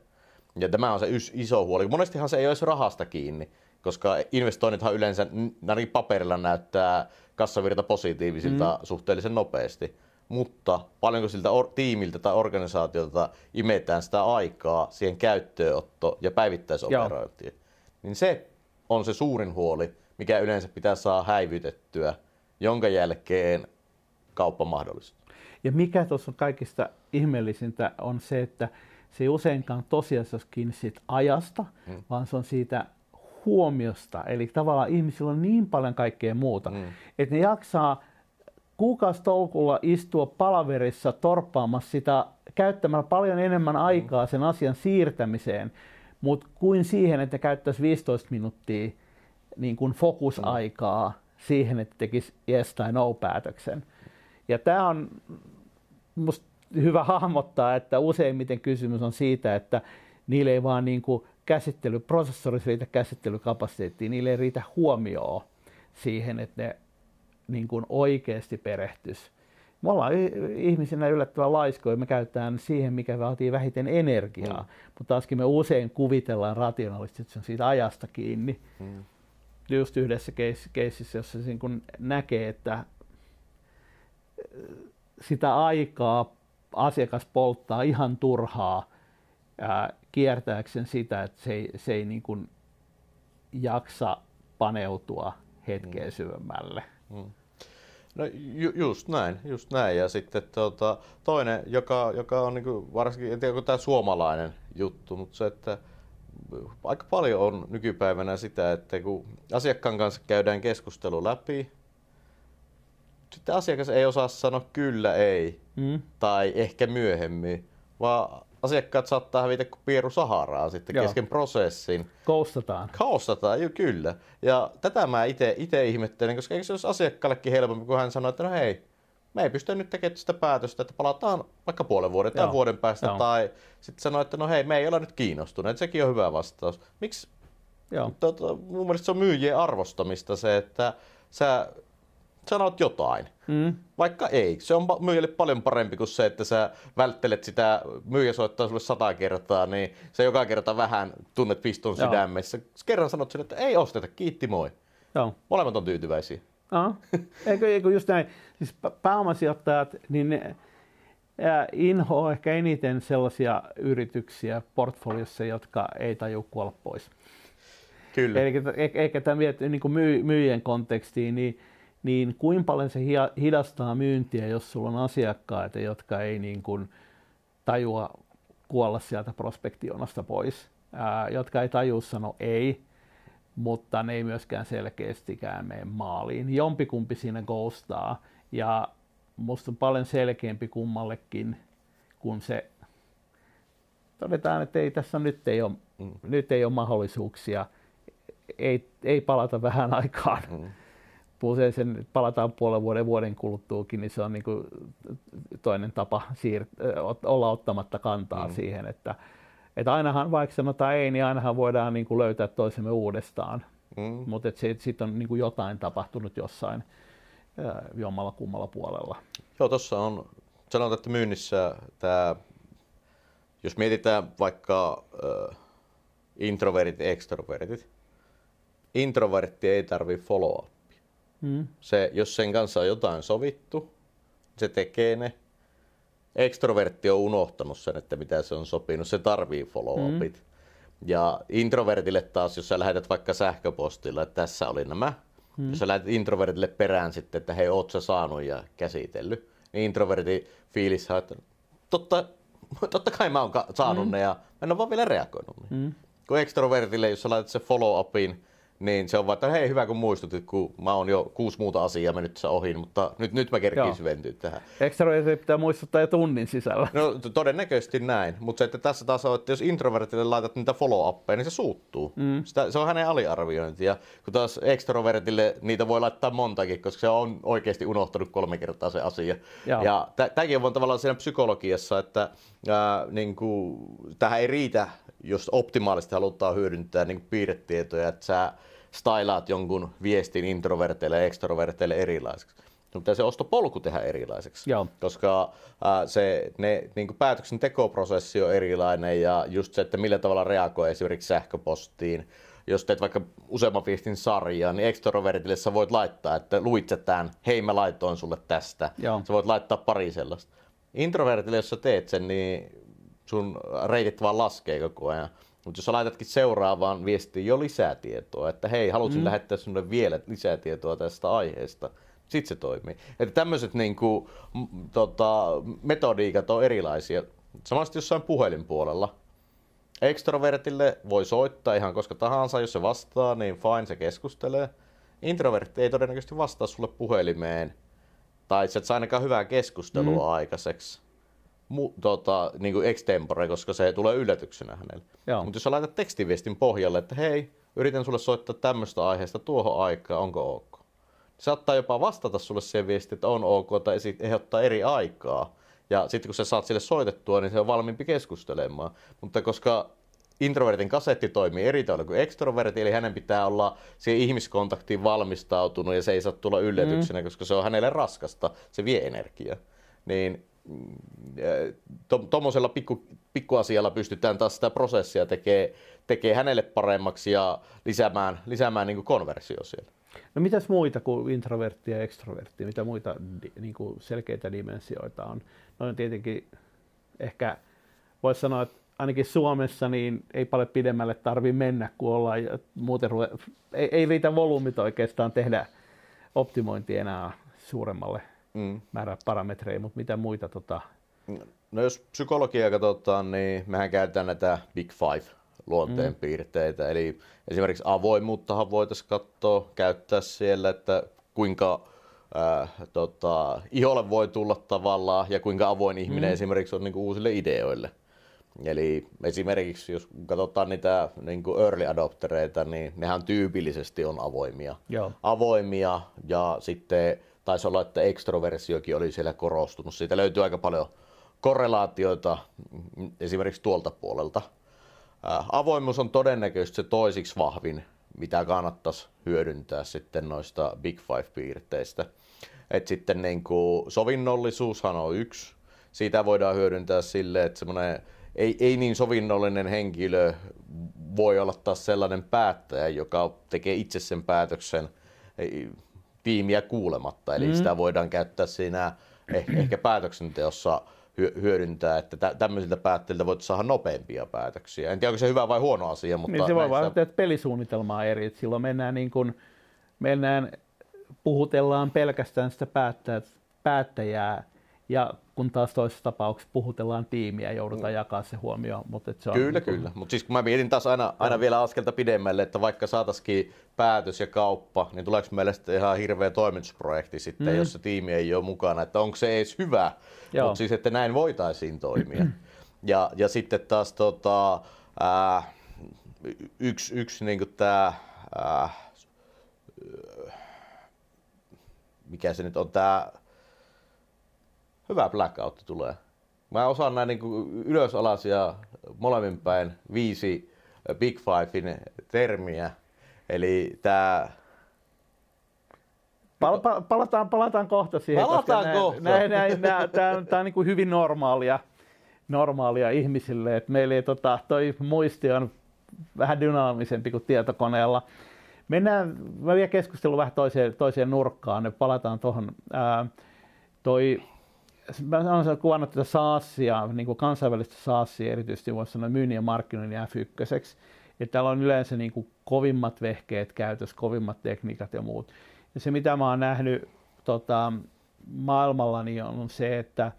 Ja tämä on se iso huoli. Monestihan se ei ole rahasta kiinni, koska investoinnithan yleensä ainakin paperilla näyttää kassavirta positiivisilta mm. suhteellisen nopeasti. Mutta paljonko siltä or- tiimiltä tai organisaatiolta imetään sitä aikaa siihen käyttöönotto- ja päivittäisoperointiin, niin se on se suurin huoli, mikä yleensä pitää saa häivytettyä, jonka jälkeen kauppa mahdollistuu. Ja mikä tuossa on kaikista ihmeellisintä on se, että se ei useinkaan tosiasiassa kiinni siitä ajasta, hmm. vaan se on siitä huomiosta. Eli tavallaan ihmisillä on niin paljon kaikkea muuta, mm. että ne jaksaa kuukausitolkulla istua palaverissa torppaamassa sitä käyttämällä paljon enemmän aikaa sen asian siirtämiseen, mutta kuin siihen, että käyttäisi 15 minuuttia niin kuin fokusaikaa siihen, että tekisi yes tai no päätöksen. Ja tämä on musta hyvä hahmottaa, että useimmiten kysymys on siitä, että niille ei vaan niin kuin käsittely, prosessorissa riitä käsittelykapasiteettia, niille ei riitä huomioon siihen, että ne niin kuin oikeasti perehtys. Me ollaan ihmisinä yllättävän laiskoja, me käytetään siihen, mikä vaatii vähiten energiaa, mm. mutta taaskin me usein kuvitellaan rationaalisesti, että se on siitä ajasta kiinni. Mm. Just yhdessä keississä, jossa se niin kuin näkee, että sitä aikaa asiakas polttaa ihan turhaa ää, kiertääkseen sitä, että se ei, se ei niin kuin jaksa paneutua hetkeen mm. syvemmälle. Mm. No ju, just näin, just näin. Ja sitten tuota, toinen, joka, joka on niin kuin, varsinkin, en tiedä onko tämä suomalainen juttu, mutta se, että aika paljon on nykypäivänä sitä, että kun asiakkaan kanssa käydään keskustelu läpi, sitten asiakas ei osaa sanoa kyllä, ei, mm. tai ehkä myöhemmin, vaan asiakkaat saattaa hävitä kuin pieru Saharaa sitten Joo. kesken prosessin. Koustataan. Koustataan, jo kyllä. Ja tätä mä itse ihmettelen, koska eikö se olisi asiakkaallekin helpompi, kun hän sanoo, että no hei, me ei pysty nyt tekemään sitä päätöstä, että palataan vaikka puolen vuoden tai Joo. vuoden päästä, Joo. tai sitten sanoo, että no hei, me ei olla nyt kiinnostuneet, sekin on hyvä vastaus. Miksi? Joo. Tota, mun mielestä se on myyjien arvostamista se, että sä sanot jotain. Mm. Vaikka ei. Se on myyjälle paljon parempi kuin se, että sä välttelet sitä, myyjä soittaa sulle sata kertaa, niin se joka kerta vähän tunnet piston Joo. sydämessä. Kerran sanot sille, että ei osteta, kiitti moi. Joo. Molemmat on tyytyväisiä. Aha. Eikö, eikö just näin? Siis pääomasijoittajat, niin ne inhoa ehkä eniten sellaisia yrityksiä portfoliossa, jotka ei taju kuolla pois. Kyllä. Eli eikä tämä niin myyjien kontekstiin, niin niin kuinka paljon se hidastaa myyntiä, jos sulla on asiakkaita, jotka ei niin kuin tajua kuolla sieltä prospektionasta pois, ää, jotka ei tajua sanoa ei, mutta ne ei myöskään selkeästikään mene maaliin. Jompikumpi siinä ghostaa ja musta on paljon selkeämpi kummallekin, kun se todetaan, että ei, tässä nyt ei ole, mm. nyt ei ole mahdollisuuksia, ei, ei palata vähän aikaan. Mm usein sen palataan puolen vuoden vuoden kuluttuukin, niin se on niin kuin toinen tapa siir- olla ottamatta kantaa mm. siihen, että, että ainahan vaikka sanotaan ei, niin ainahan voidaan niin kuin löytää toisemme uudestaan. Mm. Mutta sitten on niin kuin jotain tapahtunut jossain jommalla kummalla puolella. Joo, tuossa on, sanotaan, että myynnissä tämä, jos mietitään vaikka äh, introvertit ja extrovertit, introvertti ei tarvitse follow Mm. Se, jos sen kanssa on jotain sovittu, se tekee ne. Ekstrovertti on unohtanut sen, että mitä se on sopinut. Se tarvii follow-upit. Mm. Ja introvertille taas, jos sä lähetät vaikka sähköpostilla, että tässä oli nämä. Mm. Jos sä lähetät introvertille perään sitten, että hei, oot sä saanut ja käsitellyt. Niin introvertin fiilis on, että totta, totta kai mä oon saanut mm. ne ja mä en ole vaan vielä reagoinut. Mm. Kun extrovertille, jos sä laitat se follow-upin, niin se on vaan, että hei hyvä kun muistutit, kun mä oon jo kuusi muuta asiaa mennyt tässä ohi, mutta nyt, nyt mä kerkin syventyä tähän. Extrovertille pitää muistuttaa jo tunnin sisällä. No todennäköisesti näin, mutta se, että tässä taas on, että jos introvertille laitat niitä follow-appeja, niin se suuttuu. Mm. Sitä, se on hänen aliarviointi. Ja kun taas extrovertille niitä voi laittaa montakin, koska se on oikeasti unohtanut kolme kertaa se asia. Joo. Ja tämäkin on tavallaan siinä psykologiassa, että ää, niin kuin, tähän ei riitä, jos optimaalisesti halutaan hyödyntää niin piirretietoja, että sä stylaat jonkun viestin introverteille ja extroverteille erilaiseksi. Mutta se ostopolku tehdä erilaiseksi, Joo. koska ää, se ne, niin kuin päätöksentekoprosessi on erilainen ja just se, että millä tavalla reagoi esimerkiksi sähköpostiin. Jos teet vaikka useamman viestin sarjaa, niin extrovertille sä voit laittaa, että luit tämän, hei mä laitoin sulle tästä. Joo. Sä voit laittaa pari sellaista. Introvertille, jos sä teet sen, niin sun reitit vaan laskee koko ajan. Mutta jos sä laitatkin seuraavaan viestiin jo lisää tietoa, että hei, haluaisin mm. lähettää sinulle vielä lisää tietoa tästä aiheesta, sitten se toimii. Että tämmöiset niinku, tota, metodiikat on erilaisia. Samasti jossain puhelinpuolella. Extrovertille voi soittaa ihan koska tahansa, jos se vastaa, niin fine, se keskustelee. Introvertti ei todennäköisesti vastaa sulle puhelimeen, tai se et saa ainakaan hyvää keskustelua mm. aikaiseksi. Mu, tota, niin kuin extempore, koska se tulee yllätyksenä hänelle. Mutta jos sä laitat tekstiviestin pohjalle, että hei, yritän sulle soittaa tämmöistä aiheesta tuohon aikaan, onko ok? Saattaa jopa vastata sulle siihen viestiin, että on ok, tai ehdottaa eri aikaa. Ja sitten kun sä saat sille soitettua, niin se on valmiimpi keskustelemaan. Mutta koska introvertin kasetti toimii eri tavalla kuin extroverti, eli hänen pitää olla siihen ihmiskontaktiin valmistautunut ja se ei saa tulla yllätyksenä, mm. koska se on hänelle raskasta, se vie energiaa. Niin tuommoisella to, pikku, pikkuasialla pystytään taas sitä prosessia tekemään tekee hänelle paremmaksi ja lisäämään, lisäämään niin konversio siellä. No mitäs muita kuin introvertti ja ekstrovertti, mitä muita niin kuin selkeitä dimensioita on? No on tietenkin ehkä voisi sanoa, että ainakin Suomessa niin ei paljon pidemmälle tarvi mennä, kun ollaan muuten ruve, ei, ei riitä volyymit oikeastaan tehdä optimointi enää suuremmalle mm. määrä parametreja, mutta mitä muita tota... No jos psykologiaa katsotaan, niin mehän käytetään näitä Big Five luonteenpiirteitä. Mm. Eli esimerkiksi avoimuuttahan voitaisiin katsoa, käyttää siellä, että kuinka äh, tota, iholle voi tulla tavallaan ja kuinka avoin ihminen mm. esimerkiksi on niin kuin, uusille ideoille. Eli esimerkiksi jos katsotaan niitä niin kuin early adoptereita, niin nehän tyypillisesti on avoimia. Joo. Avoimia ja sitten taisi olla, että ekstroversiokin oli siellä korostunut. Siitä löytyy aika paljon korrelaatioita esimerkiksi tuolta puolelta. Avoimuus on todennäköisesti se toisiksi vahvin, mitä kannattaisi hyödyntää sitten noista Big Five-piirteistä. Et sitten niin kuin sovinnollisuushan on yksi. Siitä voidaan hyödyntää sille, että semmoinen ei, ei niin sovinnollinen henkilö voi olla taas sellainen päättäjä, joka tekee itse sen päätöksen tiimiä kuulematta. Eli mm. sitä voidaan käyttää siinä ehkä, ehkä päätöksenteossa hyödyntää, että tä- tämmöisiltä päättäjiltä voit saada nopeampia päätöksiä. En tiedä, onko se hyvä vai huono asia, mutta... Niin se voi näistä... vaan että pelisuunnitelmaa eri. Että silloin mennään, niin kuin, mennään, puhutellaan pelkästään sitä päättäjää ja kun taas toisessa tapauksessa puhutellaan tiimiä ja joudutaan mm. jakaa se huomio. Mutta se on kyllä, niin kuin... kyllä. Mutta siis kun mä mietin taas aina, aina vielä askelta pidemmälle, että vaikka saataisiin päätös ja kauppa, niin tuleeko meille sitten ihan hirveä toimitusprojekti sitten, mm. jos se tiimi ei ole mukana, että onko se edes hyvä, mutta siis että näin voitaisiin toimia. ja, ja sitten taas tota, ää, yksi, yksi niin tämä, mikä se nyt on, tämä hyvä blackout tulee. Mä osaan näin niin ylös alas ja molemmin päin viisi Big Fivein termiä. Eli tämä Pal- pal- palataan, palataan kohta siihen. Palataan koska kohta. Tämä, tämä on niin kuin hyvin normaalia, normaalia ihmisille. Et meillä ei, tota, toi muisti on vähän dynaamisempi kuin tietokoneella. Mennään, mä vielä keskustelu vähän toiseen, toiseen nurkkaan, palataan tuohon. toi mä olen kuvannut tätä SaaSia, niin kuin kansainvälistä SaaSia erityisesti voisi sanoa myynnin ja markkinoinnin F1. Että täällä on yleensä niin kuin kovimmat vehkeet käytössä, kovimmat tekniikat ja muut. Ja se mitä mä oon nähnyt tota, maailmalla niin on se, että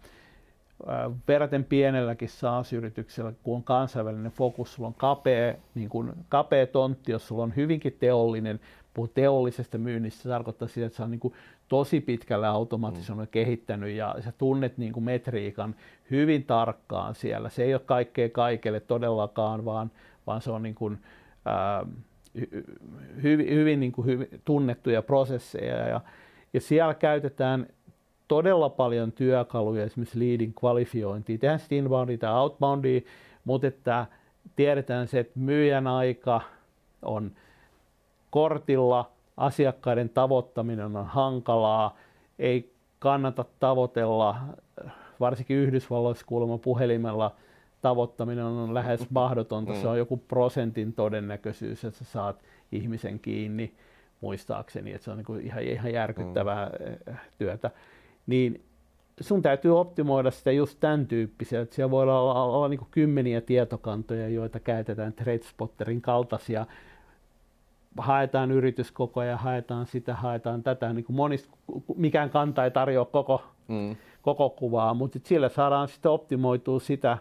verraten pienelläkin SaaS-yrityksellä, kun on kansainvälinen fokus, sulla on kapea, niin kuin, kapea tontti, jos sulla on hyvinkin teollinen, puhuu teollisesta myynnistä, se tarkoittaa sitä, että se on niin kuin tosi pitkälle automatisoinut mm. kehittänyt ja sä tunnet niin kuin metriikan hyvin tarkkaan siellä. Se ei ole kaikkea kaikelle todellakaan, vaan, vaan se on niin kuin, ää, hyvin, hyvin, niin kuin hyvin tunnettuja prosesseja ja, ja siellä käytetään todella paljon työkaluja esimerkiksi leading kvalifiointiin. Tehdään sitten inboundia tai outboundia, mutta että tiedetään se, että myyjän aika on kortilla, asiakkaiden tavoittaminen on hankalaa, ei kannata tavoitella, varsinkin Yhdysvalloissa kuulemma puhelimella tavoittaminen on lähes mahdotonta. Mm. Se on joku prosentin todennäköisyys, että sä saat ihmisen kiinni, muistaakseni, että se on niin ihan, ihan järkyttävää mm. työtä. Niin sun täytyy optimoida sitä just tämän tyyppisiä, että siellä voi olla, olla, olla niin kymmeniä tietokantoja, joita käytetään TradeSpotterin kaltaisia haetaan yrityskokoja, haetaan sitä, haetaan tätä. Niin kuin monista, mikään kanta ei tarjoa koko, mm. koko kuvaa, mutta sillä saadaan sitten optimoitua sitä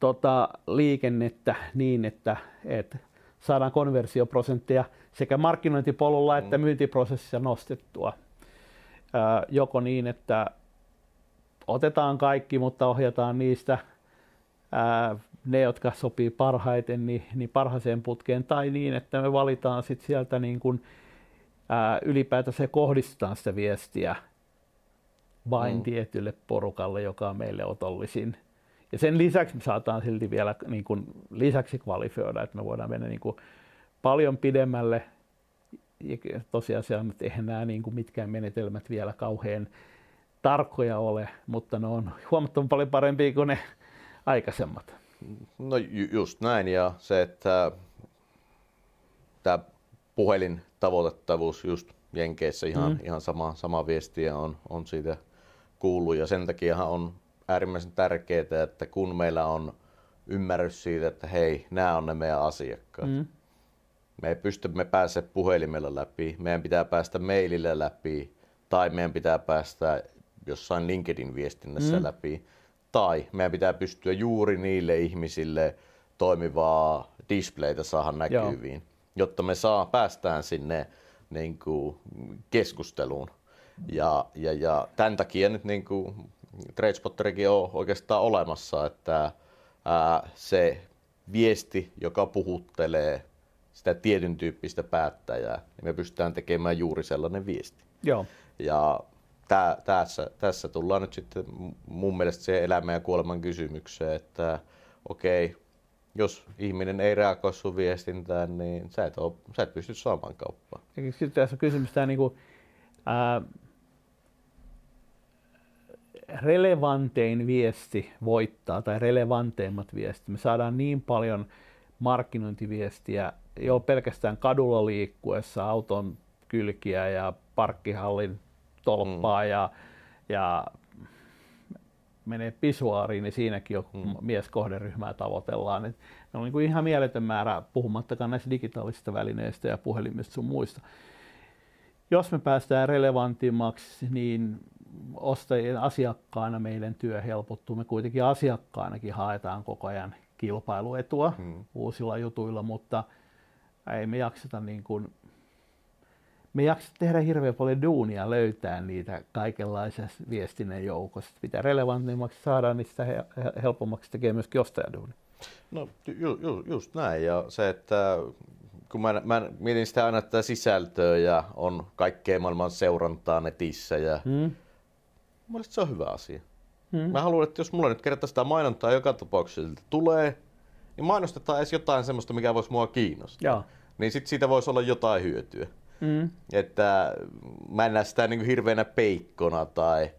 tota, liikennettä niin, että, että saadaan konversioprosentteja sekä markkinointipolulla että mm. myyntiprosessissa nostettua. Ää, joko niin, että otetaan kaikki, mutta ohjataan niistä ää, ne, jotka sopii parhaiten, niin, niin parhaaseen putkeen, tai niin, että me valitaan sit sieltä niin kuin, ää, ylipäätänsä kohdistetaan sitä viestiä vain mm. tietylle porukalle, joka on meille otollisin. Ja sen lisäksi me saataan silti vielä niin kuin, lisäksi kvalifioida, että me voidaan mennä niin kuin, paljon pidemmälle. Ja tosiasia on, että eihän nämä niin kuin, mitkään menetelmät vielä kauhean tarkkoja ole, mutta ne on huomattavan paljon parempia kuin ne aikaisemmat. No ju- just näin ja se, että tämä puhelin tavoitettavuus just Jenkeissä ihan, mm. ihan sama, sama viestiä on, on siitä kuullut ja sen takia on äärimmäisen tärkeää, että kun meillä on ymmärrys siitä, että hei, nämä on ne meidän asiakkaat. Mm. Me ei pysty me pääse puhelimella läpi, meidän pitää päästä mailillä läpi tai meidän pitää päästä jossain LinkedIn-viestinnässä mm. läpi tai meidän pitää pystyä juuri niille ihmisille toimivaa displaytä saada näkyviin, Joo. jotta me saa, päästään sinne niin kuin, keskusteluun. Ja, ja, ja tämän takia nyt niin kuin, Tradespotterikin on oikeastaan olemassa, että ää, se viesti, joka puhuttelee sitä tietyn tyyppistä päättäjää, niin me pystytään tekemään juuri sellainen viesti. Joo. Ja tää, tässä, tässä tullaan nyt sitten mun mielestä se elämän ja kuoleman kysymykseen, että okei, jos ihminen ei reagoi sun viestintään, niin sä et, ole, sä et pysty saamaan kauppaa. Sitten tässä on kysymys tämä niinku, ää, relevantein viesti voittaa tai relevanteimmat viestit. Me saadaan niin paljon markkinointiviestiä jo pelkästään kadulla liikkuessa, auton kylkiä ja parkkihallin tolppaa mm. ja, ja menee pisuaariin, niin siinäkin jo mm. mieskohderyhmää tavoitellaan. Et ne on niin kuin ihan mieletön määrä, puhumattakaan näistä digitaalisista välineistä ja puhelimista sun muista. Jos me päästään relevantimmaksi, niin ostajien asiakkaana meidän työ helpottuu. Me kuitenkin asiakkaanakin haetaan koko ajan kilpailuetua mm. uusilla jutuilla, mutta ei me jakseta niin kuin me jaksa tehdä hirveän paljon duunia löytää niitä kaikenlaisessa viestinnän joukossa. Mitä relevantimmaksi saadaan, niin sitä helpommaksi tekee myöskin ostajaduuni. No ju, ju, just näin. Ja se, että kun mä, mä mietin sitä aina tätä sisältöä ja on kaikkea maailman seurantaa netissä ja hmm. mielestäni se on hyvä asia. Hmm. Mä haluan, että jos mulla nyt kertaa sitä mainontaa joka tapauksessa tulee, niin mainostetaan edes jotain semmoista, mikä voisi mua kiinnostaa. Joo. Niin sit siitä voisi olla jotain hyötyä. Mm. Että mä en näe sitä niin hirveänä peikkona tai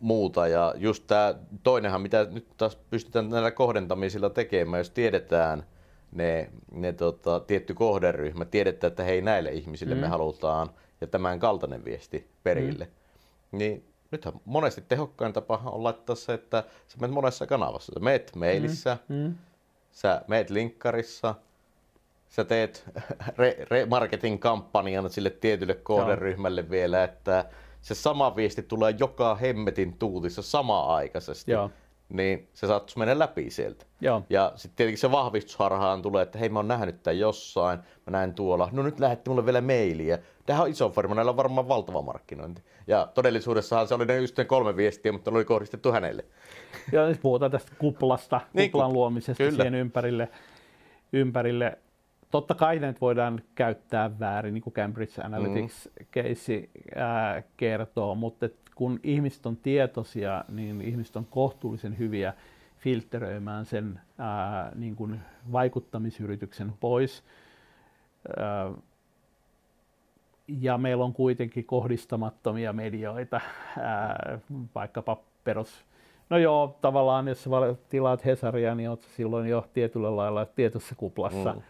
muuta. Ja just tämä toinenhan, mitä nyt taas pystytään näillä kohdentamisilla tekemään, jos tiedetään ne, ne tota, tietty kohderyhmä, tiedetään, että hei näille ihmisille mm. me halutaan ja tämän kaltainen viesti perille. Mm. Niin nythän monesti tehokkain tapa on laittaa se, että sä menet monessa kanavassa. Sä meet mailissa, mm. Mm. sä meet linkkarissa, sä teet re- remarketing-kampanjan sille tietylle kohderyhmälle Joo. vielä, että se sama viesti tulee joka hemmetin tuutissa sama-aikaisesti. Joo. Niin se saattaa mennä läpi sieltä. Joo. Ja sitten tietenkin se vahvistusharhaan tulee, että hei mä oon nähnyt tämän jossain, mä näin tuolla. No nyt lähetti mulle vielä mailia. Tämähän on iso firma, näillä on varmaan valtava markkinointi. Ja todellisuudessahan se oli ne just ne kolme viestiä, mutta ne oli kohdistettu hänelle. Ja nyt puhutaan tästä kuplasta, niin, kuplan luomisesta kyllä. siihen ympärille. ympärille totta kai ne voidaan käyttää väärin, niin kuin Cambridge Analytics-keissi mm. kertoo, mutta kun ihmiset on tietoisia, niin ihmiset on kohtuullisen hyviä filtteröimään sen ää, niin kuin vaikuttamisyrityksen pois. Ää, ja meillä on kuitenkin kohdistamattomia medioita, ää, vaikkapa perus No joo, tavallaan jos tilaat Hesaria, niin olet silloin jo tietyllä lailla tietoisessa kuplassa. Mm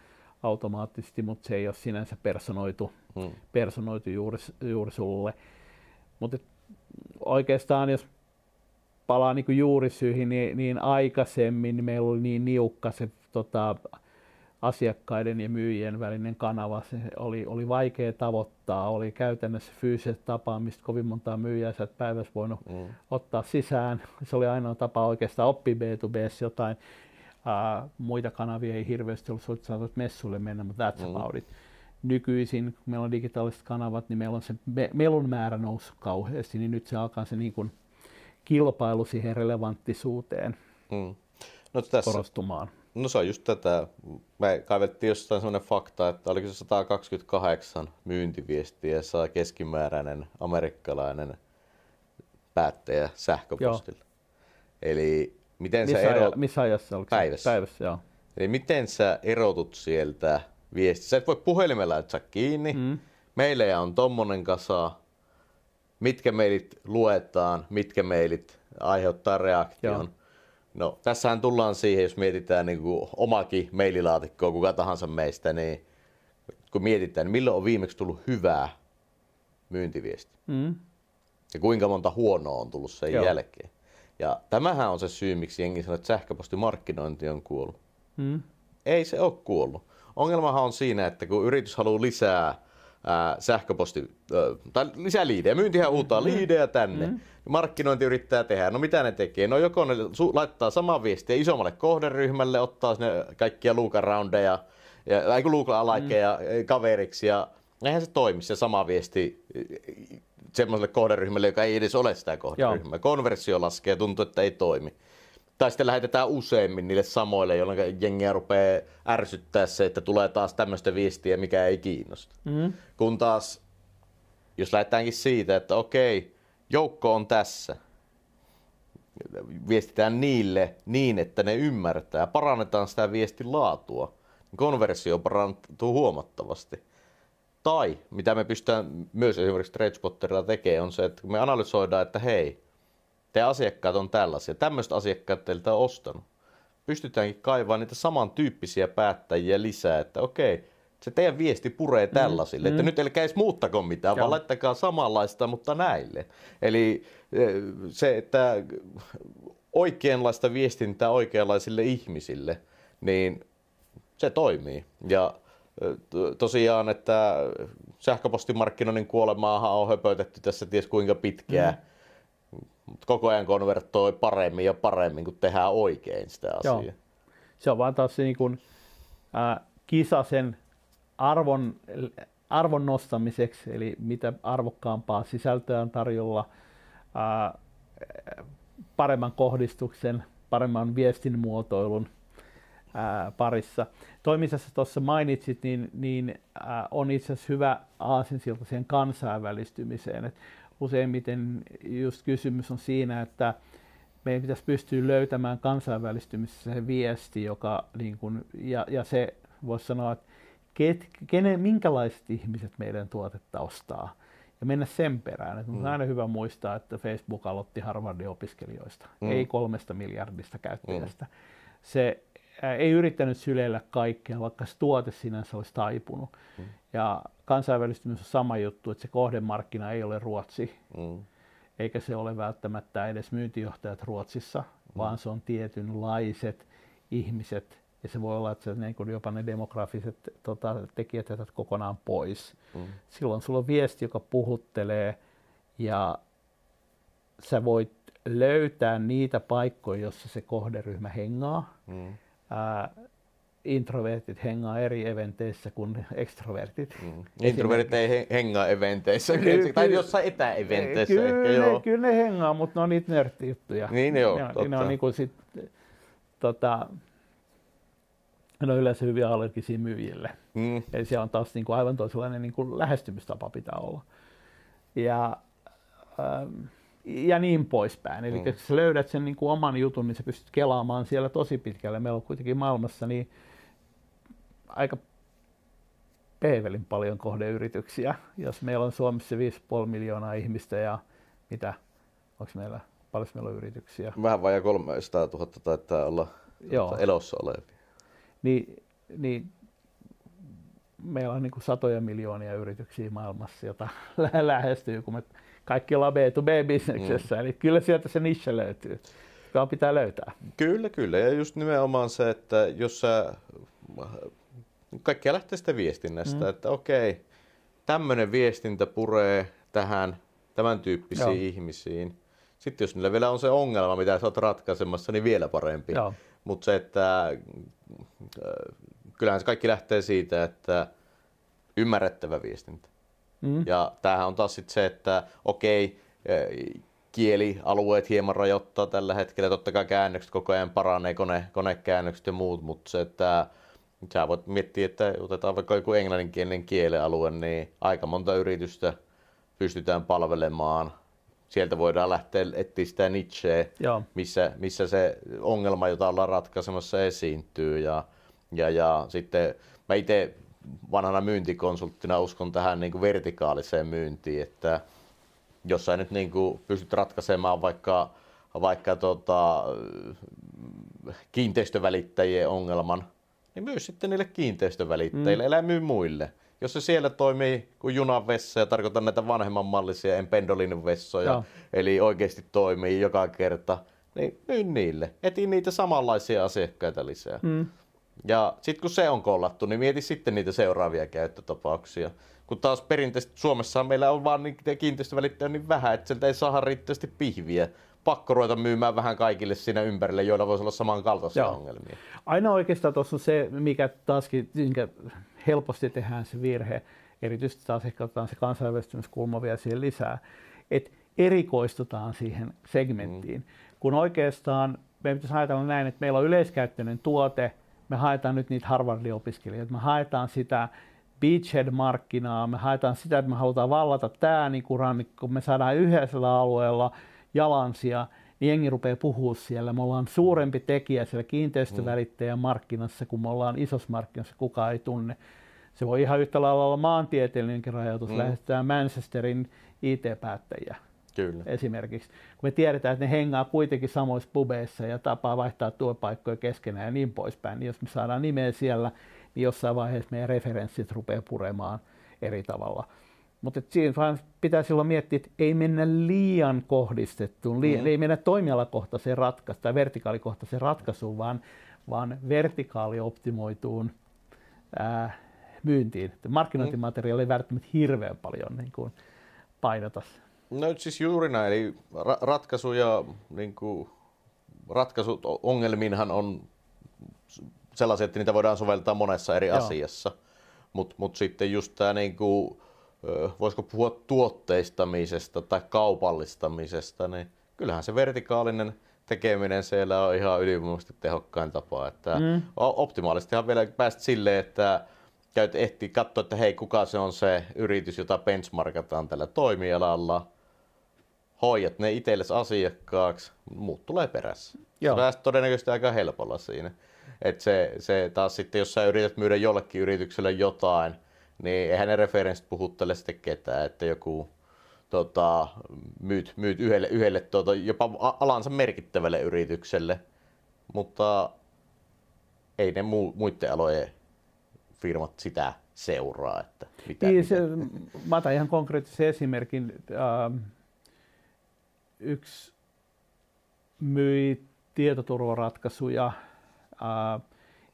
automaattisesti, mutta se ei ole sinänsä personoitu, hmm. personoitu juuri, juuri sulle. Mutta oikeastaan jos palaa niin juurisyihin, niin, niin aikaisemmin niin meillä oli niin niukka se tota, asiakkaiden ja myyjien välinen kanava. Se oli, oli vaikea tavoittaa, oli käytännössä fyysiset tapaamista, kovin montaa myyjää sä et päivässä voinut mm. ottaa sisään. Se oli ainoa tapa oikeastaan oppi B2B jotain Uh, muita kanavia ei hirveästi ollut, että saatat messuille mennä, mutta that's mm. about it. Nykyisin, kun meillä on digitaaliset kanavat, niin meillä on se me- melun määrä noussut kauheasti, niin nyt se alkaa se niin kuin kilpailu siihen relevanttisuuteen Mm. No, tässä, korostumaan. no se on just tätä. Me kaivettiin jostain sellainen fakta, että oliko se 128 myyntiviestiä saa keskimääräinen amerikkalainen päättäjä sähköpostilla. Eli miten sä Missä, ero... aja, missä ajassa oliko? Päivässä. Päivässä, joo. Eli miten sä erotut sieltä viestistä? Sä et voi puhelimella laittaa kiinni. Mm. Meilejä on tommonen kasa. Mitkä meilit luetaan, mitkä meilit aiheuttaa reaktion. Joo. No, tässähän tullaan siihen, jos mietitään niin kuin omakin maililaatikkoa, kuka tahansa meistä, niin kun mietitään, niin milloin on viimeksi tullut hyvää myyntiviesti? Mm. ja kuinka monta huonoa on tullut sen Joo. jälkeen. Ja tämähän on se syy, miksi jengi sanoo, että sähköpostimarkkinointi on kuollut. Mm. Ei se ole kuollut. Ongelmahan on siinä, että kun yritys haluaa lisää ää, sähköposti, ää, tai lisää liidejä, myyntihän huutaa liidejä tänne, mm. markkinointi yrittää tehdä. No mitä ne tekee? No joko ne su- laittaa samaa viestiä isommalle kohderyhmälle, ottaa sinne kaikkia luukaraundeja, ja, ei kun luukalikeja mm. kaveriksi, ja eihän se toimi se sama viesti semmoiselle kohderyhmälle, joka ei edes ole sitä kohderyhmää. Konversio laskee tuntuu, että ei toimi. Tai sitten lähetetään useimmin niille samoille, jolloin jengiä rupeaa ärsyttää se, että tulee taas tämmöistä viestiä, mikä ei kiinnosta. Mm. Kun taas, jos lähdetäänkin siitä, että okei, joukko on tässä, viestitään niille niin, että ne ymmärtää, parannetaan sitä viestin laatua, niin konversio parantuu huomattavasti. Tai mitä me pystytään myös esimerkiksi TradeSpotterilla tekemään, on se, että kun me analysoidaan, että hei, te asiakkaat on tällaisia, tämmöistä asiakkaat teiltä on ostanut. Pystytäänkin kaivamaan niitä samantyyppisiä päättäjiä lisää, että okei, se teidän viesti puree tällaisille, mm, että nyt älkää edes muuttako mitään, Joo. vaan laittakaa samanlaista, mutta näille. Eli eh, se, että oikeanlaista viestintää oikeanlaisille ihmisille, niin se toimii. Ja tosiaan, että sähköpostimarkkinoinnin kuolemaahan on höpötetty tässä ties kuinka pitkään. Mm. Mutta koko ajan konvertoi paremmin ja paremmin, kun tehdään oikein sitä Joo. asiaa. Se on vaan taas niin kuin, ää, kisa sen arvon, arvon nostamiseksi, eli mitä arvokkaampaa sisältöä on tarjolla, ää, paremman kohdistuksen, paremman viestin muotoilun ää, parissa. Toimisessa tuossa mainitsit, niin, niin ää, on itse asiassa hyvä aasinsilta siihen kansainvälistymiseen. Et useimmiten just kysymys on siinä, että meidän pitäisi pystyä löytämään kansainvälistymisessä se viesti, joka niin kuin, ja, ja se voisi sanoa, että ket, kenen, minkälaiset ihmiset meidän tuotetta ostaa ja mennä sen perään. Mm. On aina hyvä muistaa, että Facebook aloitti Harvardin opiskelijoista, mm. ei kolmesta miljardista käyttäjästä. Mm. Se ei yrittänyt syleillä kaikkea, vaikka se tuote sinänsä olisi taipunut. Mm. Ja kansainvälistymys on sama juttu, että se kohdemarkkina ei ole Ruotsi, Mm. eikä se ole välttämättä edes myyntijohtajat Ruotsissa, mm. vaan se on tietynlaiset ihmiset, ja se voi olla, että se, niin kuin jopa ne demografiset tota, tekijät jätät kokonaan pois. Mm. Silloin sulla on viesti, joka puhuttelee, ja sä voit löytää niitä paikkoja, jossa se kohderyhmä hengaa. Mm. Ää, introvertit hengaa eri eventeissä kuin extrovertit. Mm. Introvertit ei he- hengaa eventeissä yleensä, tai jossain etäeventeissä kyllä, ehkä joo. kyllä ne hengaa, mutta ne on niitä nörttijuttuja. Niin ne on, ne, totta. ne on niinku sit, tota, ne on yleensä hyviä allergisia myyjille. Mm. Eli siellä on taas niinku aivan toisenlainen niinku lähestymistapa pitää olla. Ja, ähm, ja niin poispäin. Eli Mm. kun sä löydät sen niinku oman jutun, niin sä pystyt kelaamaan siellä tosi pitkälle. Meillä on kuitenkin maailmassa niin aika peevelin paljon kohdeyrityksiä. Jos meillä on Suomessa 5,5 miljoonaa ihmistä ja mitä, onko meillä, paljon meillä on yrityksiä, Vähän vajaa 300 000 taitaa olla Joo. elossa olevia. niin, niin meillä on niin kuin satoja miljoonia yrityksiä maailmassa, jota lä- lähestyy, kun me kaikki ollaan B2B-bisneksessä. Mm. Eli kyllä sieltä se niche löytyy, joka pitää löytää. Kyllä, kyllä. Ja just nimenomaan se, että jos sä... Kaikkea lähtee sitä viestinnästä, mm. että okei, tämmöinen viestintä puree tähän tämän tyyppisiin Joo. ihmisiin. Sitten jos niillä vielä on se ongelma, mitä sä oot ratkaisemassa, niin vielä parempi. Mutta se, että äh, kyllähän se kaikki lähtee siitä, että ymmärrettävä viestintä. Mm. Ja tämähän on taas sitten se, että okei, eh, kielialueet hieman rajoittaa tällä hetkellä. Totta kai käännökset koko ajan paranee, kone, konekäännökset ja muut, mutta se, että sä voit miettiä, että otetaan vaikka joku englanninkielinen kielialue, niin aika monta yritystä pystytään palvelemaan. Sieltä voidaan lähteä etsiä sitä nicheä, missä, missä se ongelma, jota ollaan ratkaisemassa, esiintyy. Ja, ja, ja sitten mä itse vanhana myyntikonsulttina uskon tähän niin kuin vertikaaliseen myyntiin, että jos sä nyt niin kuin pystyt ratkaisemaan vaikka, vaikka tota, kiinteistövälittäjien ongelman, niin myy sitten niille kiinteistövälittäjille, mm. älä myy muille. Jos se siellä toimii kuin junan vessa, ja tarkoitan näitä vanhemman mallisia, en pendolinin vessoja, Joo. eli oikeasti toimii joka kerta, niin myy niille. Eti niitä samanlaisia asiakkaita lisää. Mm. Ja sitten kun se on kollattu, niin mieti sitten niitä seuraavia käyttötapauksia. Kun taas perinteisesti Suomessa meillä on vaan niitä kiinteistövälittäjiä niin vähän, että sieltä ei saada riittävästi pihviä. Pakko ruveta myymään vähän kaikille siinä ympärille, joilla voisi olla samankaltaisia Joo. ongelmia. Aina oikeastaan tuossa on se, mikä taaskin helposti tehdään se virhe, erityisesti taas ehkä otetaan se kansainvälistymiskulma vielä siihen lisää, että erikoistutaan siihen segmenttiin. Mm. Kun oikeastaan meidän pitäisi ajatella näin, että meillä on yleiskäyttöinen tuote, me haetaan nyt niitä Harvardin opiskelijoita, me haetaan sitä beachhead-markkinaa, me haetaan sitä, että me halutaan vallata tämä niin rannikko, kun me saadaan yhdellä alueella jalansia, niin jengi rupeaa puhua siellä. Me ollaan suurempi tekijä siellä kiinteistövälittäjän markkinassa, kun me ollaan isossa markkinassa, kukaan ei tunne. Se voi ihan yhtä lailla olla maantieteellinenkin rajoitus. Mm. Lähestytään Manchesterin IT-päättäjiä Kyllä. esimerkiksi. Kun me tiedetään, että ne hengaa kuitenkin samoissa pubeissa ja tapaa vaihtaa työpaikkoja keskenään ja niin poispäin, niin jos me saadaan nimeä siellä, niin jossain vaiheessa meidän referenssit rupeaa puremaan eri tavalla. Mutta siinä vaan pitää silloin miettiä, että ei mennä liian kohdistettuun, liian, mm. ei mennä toimialakohtaiseen ratkaisuun tai vertikaalikohtaiseen ratkaisuun, vaan, vaan vertikaalioptimoituun ää, myyntiin. Markkinointimateriaali ei välttämättä hirveän paljon niin kuin, painota No siis juuri näin, eli ra- ratkaisu ja niin kuin, ratkaisut ongelmiinhan on sellaisia, että niitä voidaan soveltaa monessa eri Joo. asiassa. Mutta mut sitten just tämä, niin kuin, voisiko puhua tuotteistamisesta tai kaupallistamisesta, niin kyllähän se vertikaalinen tekeminen siellä on ihan ylivoimaisesti tehokkain tapa. Että mm. Optimaalistihan vielä päästä silleen, että käyt ehti katsoa, että hei, kuka se on se yritys, jota benchmarkataan tällä toimialalla – hoidat ne itsellesi asiakkaaksi, muut tulee perässä. Joo. Sä todennäköisesti aika helpolla siinä. Et se, se taas sitten, jos sä yrität myydä jollekin yritykselle jotain, niin eihän ne referenssit puhuttele sitten ketään, että joku tota, myyt, myyt yhdelle, yhdelle tota, jopa alansa merkittävälle yritykselle, mutta ei ne mu, muiden alojen firmat sitä seuraa. Että mitä, niin, se, mä otan ihan konkreettisen esimerkin. Ähm, yksi myi tietoturvaratkaisuja ää,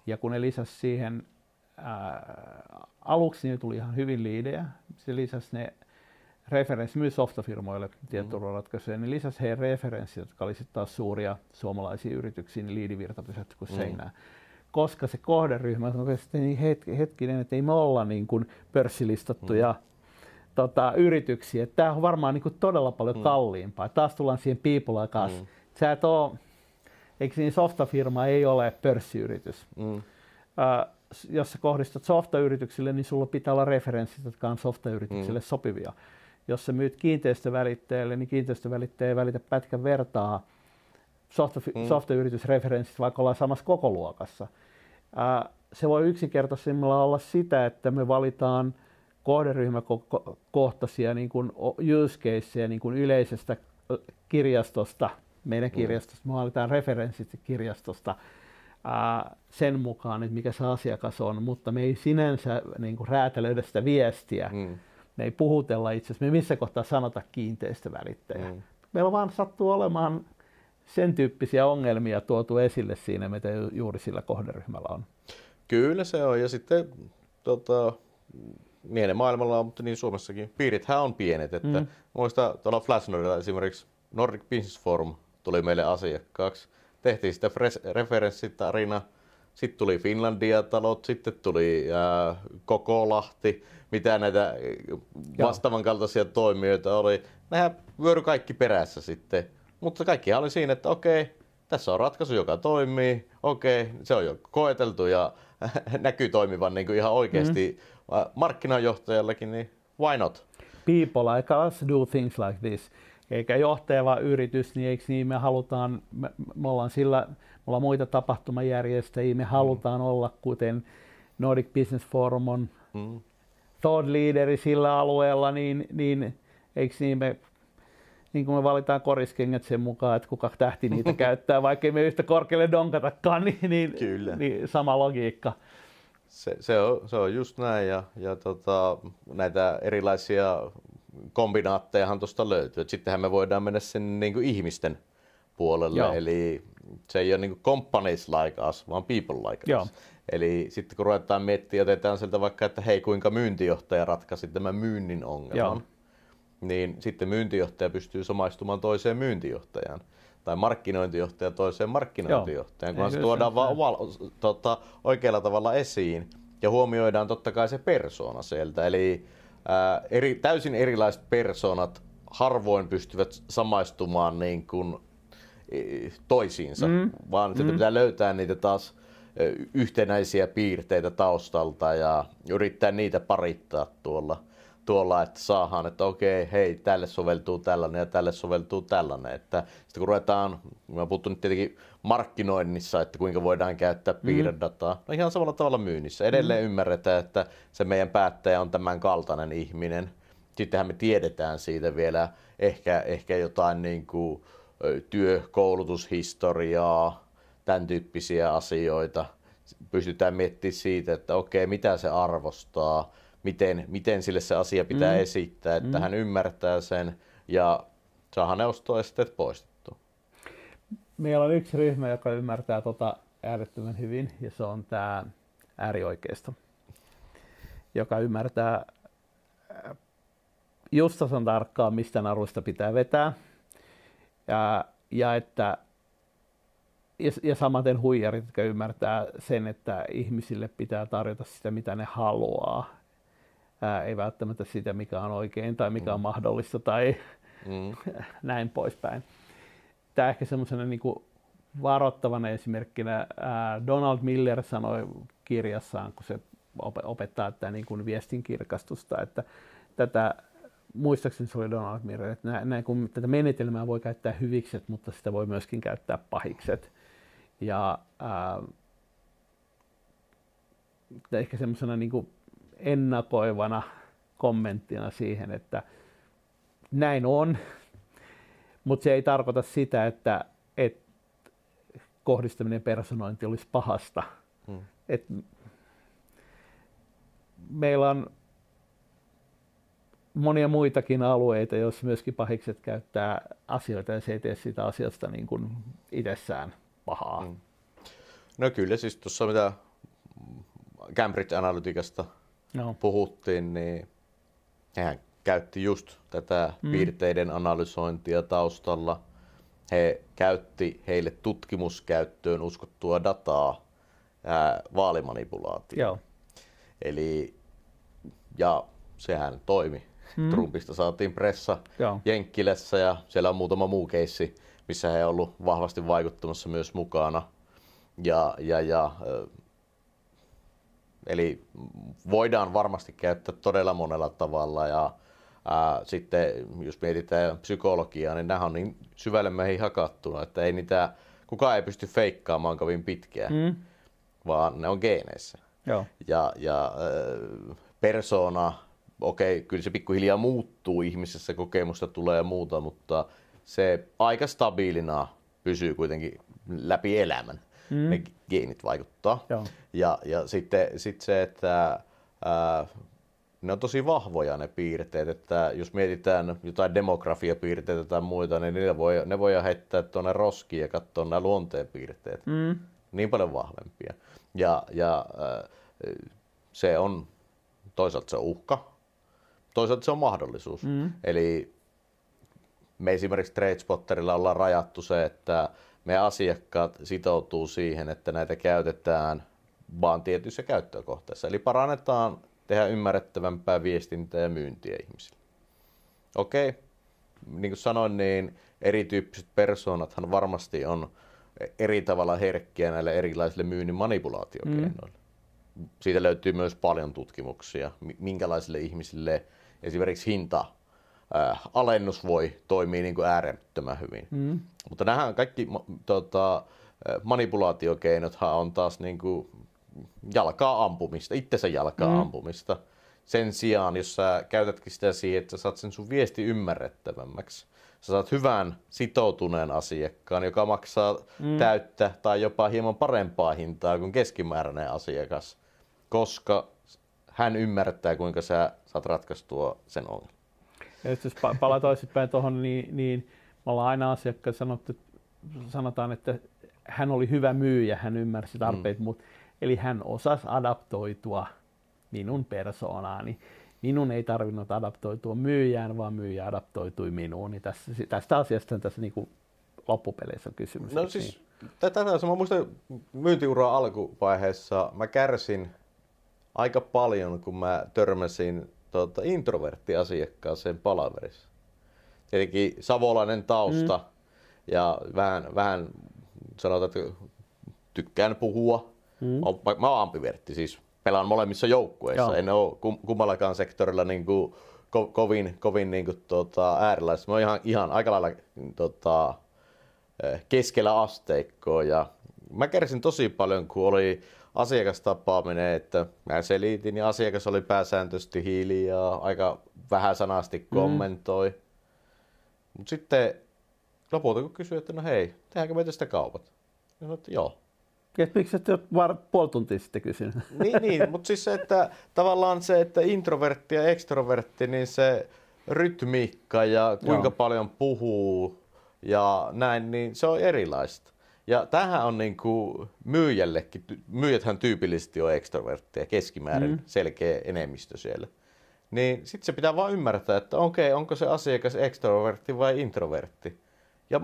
ja kun ne lisäsi siihen ää, aluksi, niin tuli ihan hyvin liidejä. Se lisäsi ne referenssi myös softafirmoille tietoturvaratkaisuja, niin lisäsi heidän referenssit, jotka oli taas suuria suomalaisia yrityksiä, niin liidivirta pysähtyi kuin mm. seinään. Koska se kohderyhmä on niin hetkinen, että ei me olla niin kuin pörssilistattuja mm tota, yrityksiä. Tämä on varmaan niin kuin todella paljon mm. kalliimpaa. Taas tullaan siihen people kanssa. Mm. Sä et ole, eikö niin softafirma ei ole pörssiyritys. Mm. Uh, jos sä kohdistat softayrityksille, niin sulla pitää olla referenssit, jotka on softayrityksille mm. sopivia. Jos sä myyt kiinteistövälitteelle, niin kiinteistövälittäjä ei välitä pätkän vertaa softa- mm. softayritysreferenssit, vaikka ollaan samassa kokoluokassa. Uh, se voi yksinkertaisimmilla olla sitä, että me valitaan – kohderyhmäkohtaisia niin kuin use caseja niin kuin yleisestä kirjastosta, meidän mm. kirjastosta, me valitaan referenssit kirjastosta ää, sen mukaan, että mikä se asiakas on, mutta me ei sinänsä niin kuin räätälöidä sitä viestiä. Mm. Me ei puhutella itse asiassa, me missä kohtaa sanota kiinteistövälittäjä. Mm. Meillä vaan sattuu olemaan sen tyyppisiä ongelmia tuotu esille siinä, mitä juuri sillä kohderyhmällä on. Kyllä se on. Ja sitten tota, niin maailmalla on, mutta niin Suomessakin. Piirithän on pienet. Että mm. Muista tuolla Flashnorilla esimerkiksi Nordic Business Forum tuli meille asiakkaaksi. Tehtiin sitä referenssitarina sitten tuli Finlandia-talot, sitten tuli ää, Koko Lahti, mitä näitä vastaavan kaltaisia toimijoita oli. Nehän vyöry kaikki perässä sitten. Mutta kaikki oli siinä, että okei, tässä on ratkaisu, joka toimii, okei, se on jo koeteltu ja näkyy toimivan niin kuin ihan oikeasti mm. Markkinajohtajallakin, niin why not? People like us do things like this. Eikä johtava yritys, niin eikö niin me halutaan, me, me ollaan sillä, me ollaan muita tapahtumajärjestäjiä, me mm. halutaan olla kuten Nordic Business Forum on mm. thought leaderi sillä alueella, niin, niin eikö niin me niin kuin me valitaan koriskengät sen mukaan, että kuka tähti niitä käyttää, vaikka me yhtä korkealle donkatakaan, niin, niin, Kyllä. niin sama logiikka. Se, se, on, se on just näin ja, ja tota, näitä erilaisia kombinaattejahan tuosta löytyy. Et sittenhän me voidaan mennä sen niin kuin ihmisten puolelle, Joo. eli se ei ole niin kuin companies like us, vaan people like Joo. us. Eli sitten kun ruvetaan miettimään, otetaan sieltä vaikka, että hei kuinka myyntijohtaja ratkaisi tämän myynnin ongelman. Joo niin sitten myyntijohtaja pystyy samaistumaan toiseen myyntijohtajaan tai markkinointijohtaja toiseen markkinointijohtajaan, kun se tuodaan vaan val, tota, oikealla tavalla esiin ja huomioidaan totta kai se persona sieltä. Eli ää, eri, täysin erilaiset persoonat harvoin pystyvät samaistumaan niin kuin, toisiinsa, mm. vaan mm. pitää löytää niitä taas yhtenäisiä piirteitä taustalta ja yrittää niitä parittaa tuolla – tuolla, että saadaan, että okei, hei, tälle soveltuu tällainen ja tälle soveltuu tällainen. Että sitten kun ruvetaan, mä puhuttu nyt tietenkin markkinoinnissa, että kuinka voidaan käyttää mm. piirredataa, no ihan samalla tavalla myynnissä. Edelleen mm. ymmärretään, että se meidän päättäjä on tämän kaltainen ihminen. Sittenhän me tiedetään siitä vielä ehkä, ehkä jotain niin kuin työ, koulutushistoriaa, tämän tyyppisiä asioita. Pystytään miettimään siitä, että okei, mitä se arvostaa, miten, miten sille se asia pitää mm. esittää, että mm. hän ymmärtää sen ja saadaan ne ostoesteet poistettua. Meillä on yksi ryhmä, joka ymmärtää tota äärettömän hyvin ja se on tämä äärioikeisto, joka ymmärtää äh, just tasan tarkkaan, mistä naruista pitää vetää ja, ja että ja, ja samaten huijarit, jotka ymmärtää sen, että ihmisille pitää tarjota sitä, mitä ne haluaa ää, ei välttämättä sitä, mikä on oikein tai mikä on mm. mahdollista tai mm. näin poispäin. Tämä ehkä semmoisena niin varoittavana esimerkkinä ää, Donald Miller sanoi kirjassaan, kun se opettaa tätä niin kuin viestin kirkastusta, että tätä muistaakseni se oli Donald Miller, että näin, näin kun tätä menetelmää voi käyttää hyvikset, mutta sitä voi myöskin käyttää pahikset. Ja ää, ehkä semmoisena niin ennakoivana kommenttina siihen, että näin on, mutta se ei tarkoita sitä, että, että kohdistaminen personointi olisi pahasta. Hmm. Et meillä on monia muitakin alueita, joissa myöskin pahikset käyttää asioita ja se ei tee sitä asiasta niin kuin itsessään pahaa. Hmm. No kyllä, siis tuossa mitä Cambridge Analyticasta no. puhuttiin, niin hehän käytti just tätä mm. piirteiden analysointia taustalla. He käytti heille tutkimuskäyttöön uskottua dataa ää, vaalimanipulaatioon. Joo. Eli, ja sehän toimi. Mm. Trumpista saatiin pressa Joo. Jenkkilässä ja siellä on muutama muu keissi, missä he on ollut vahvasti vaikuttamassa myös mukana. Ja, ja, ja Eli voidaan varmasti käyttää todella monella tavalla ja ää, sitten jos mietitään psykologiaa, niin nämä on niin syvälle meihin hakattuna, että ei niitä, kukaan ei pysty feikkaamaan kovin pitkään, mm. vaan ne on geeneissä. Joo. Ja, ja äh, persona, okei, okay, kyllä se pikkuhiljaa muuttuu ihmisessä, kokemusta tulee ja muuta, mutta se aika stabiilina pysyy kuitenkin läpi elämän mm. ne geenit vaikuttaa. Joo. Ja, ja sitten sit se, että ää, ne on tosi vahvoja ne piirteet, että jos mietitään jotain demografiapiirteitä tai muita, niin ne voi, ne voi heittää tuonne roskiin ja katsoa nämä luonteenpiirteet. Mm. Niin paljon vahvempia. Ja, ja ää, se on, toisaalta se on uhka, toisaalta se on mahdollisuus. Mm. Eli me esimerkiksi Tradespotterilla ollaan rajattu se, että meidän asiakkaat sitoutuu siihen, että näitä käytetään vaan tietyissä käyttökohteissa. Eli parannetaan tehdä ymmärrettävämpää viestintää ja myyntiä ihmisille. Okei, okay. niin kuin sanoin, niin erityyppiset persoonathan varmasti on eri tavalla herkkiä näille erilaisille myynnin manipulaatiokeinoille. Mm. Siitä löytyy myös paljon tutkimuksia, minkälaisille ihmisille esimerkiksi hinta alennus voi toimia niin kuin äärettömän hyvin. Mm. Mutta nämä kaikki tota, manipulaatiokeinothan on taas niin kuin jalkaa ampumista, itsensä jalkaa mm. ampumista. Sen sijaan, jos sä käytätkin sitä siihen, että sä saat sen sun viesti ymmärrettävämmäksi, sä saat hyvän sitoutuneen asiakkaan, joka maksaa mm. täyttä tai jopa hieman parempaa hintaa kuin keskimääräinen asiakas, koska hän ymmärtää, kuinka sä saat ratkaistua sen ongelman. Ja jos palataan toisinpäin tuohon, niin, niin me ollaan aina asiakkaan sanottu, sanotaan, että hän oli hyvä myyjä, hän ymmärsi tarpeet, mm. mutta eli hän osasi adaptoitua minun persoonaani. Minun ei tarvinnut adaptoitua myyjään, vaan myyjä adaptoitui minuun. Niin tässä, tästä asiasta tässä niin kuin loppupeleissä on kysymys. No siis, niin? tätä mä muistan myyntiuraa alkuvaiheessa mä kärsin aika paljon, kun mä törmäsin tuota, introverttiasiakkaaseen palaverissa. Tietenkin savolainen tausta mm. ja vähän, vähän sanotaan, että tykkään puhua. Mm. Mä, mä oon ampivertti, siis pelaan molemmissa joukkueissa. Joo. En ole kummallakaan sektorilla niin kuin ko, kovin, kovin niin kuin, tota, äärilaista. Mä oon ihan, ihan aika lailla tota, keskellä asteikkoa ja mä kärsin tosi paljon, kun oli asiakastapaaminen, että mä selitin ja asiakas oli pääsääntöisesti hiljaa, aika vähän sanasti mm. kommentoi. Mm. Mutta sitten lopulta kun kysyi, että no hei, tehdäänkö me tästä kaupat? Ja sanoin, että joo. Ja miksi et ole puoli tuntia sitten kysynyt? Niin, niin mutta siis se, että tavallaan se, että introvertti ja ekstrovertti, niin se rytmiikka ja kuinka Joo. paljon puhuu ja näin, niin se on erilaista. Ja tähän on niin kuin myyjällekin, myyjäthän tyypillisesti on ekstrovertteja, keskimäärin mm. selkeä enemmistö siellä. Niin sitten se pitää vaan ymmärtää, että okei, okay, onko se asiakas ekstrovertti vai introvertti. Ja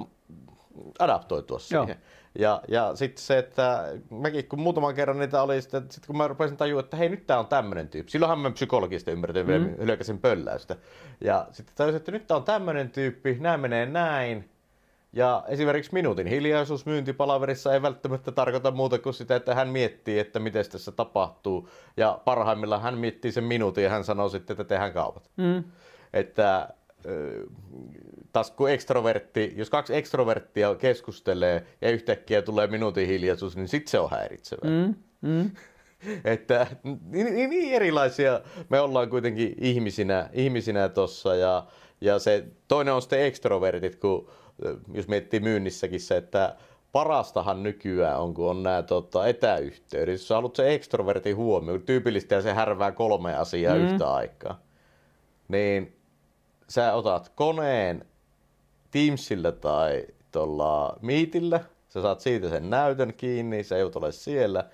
adaptoitua siihen. Joo. Ja, ja sitten se, että mäkin kun muutaman kerran niitä oli, sitten sit kun mä rupesin tajua, että hei nyt tää on tämmöinen tyyppi. Silloinhan mä psykologista ymmärtin mm. hyökäsin pölläystä. Ja sitten tajusin, että nyt tää on tämmöinen tyyppi, nämä menee näin. Ja esimerkiksi minuutin hiljaisuus myyntipalaverissa ei välttämättä tarkoita muuta kuin sitä, että hän miettii, että miten tässä tapahtuu. Ja parhaimmillaan hän miettii sen minuutin ja hän sanoo sitten, että tehdään kaupat. Mm. Että taas kun ekstrovertti, jos kaksi ekstroverttia keskustelee ja yhtäkkiä tulee minuutin hiljaisuus, niin sitten se on häiritsevää. Mm, mm. että niin, niin, niin, erilaisia me ollaan kuitenkin ihmisinä, ihmisinä tossa ja, ja se toinen on sitten ekstrovertit, kun jos miettii myynnissäkin se, että parastahan nykyään on, kun on nämä tota, etäyhteydet. Jos sä haluat se ekstrovertin huomioon, tyypillisesti ja se härvää kolme asiaa mm. yhtä aikaa, niin sä otat koneen Teamsillä tai tuolla Meetillä, sä saat siitä sen näytön kiinni, se ei ole siellä.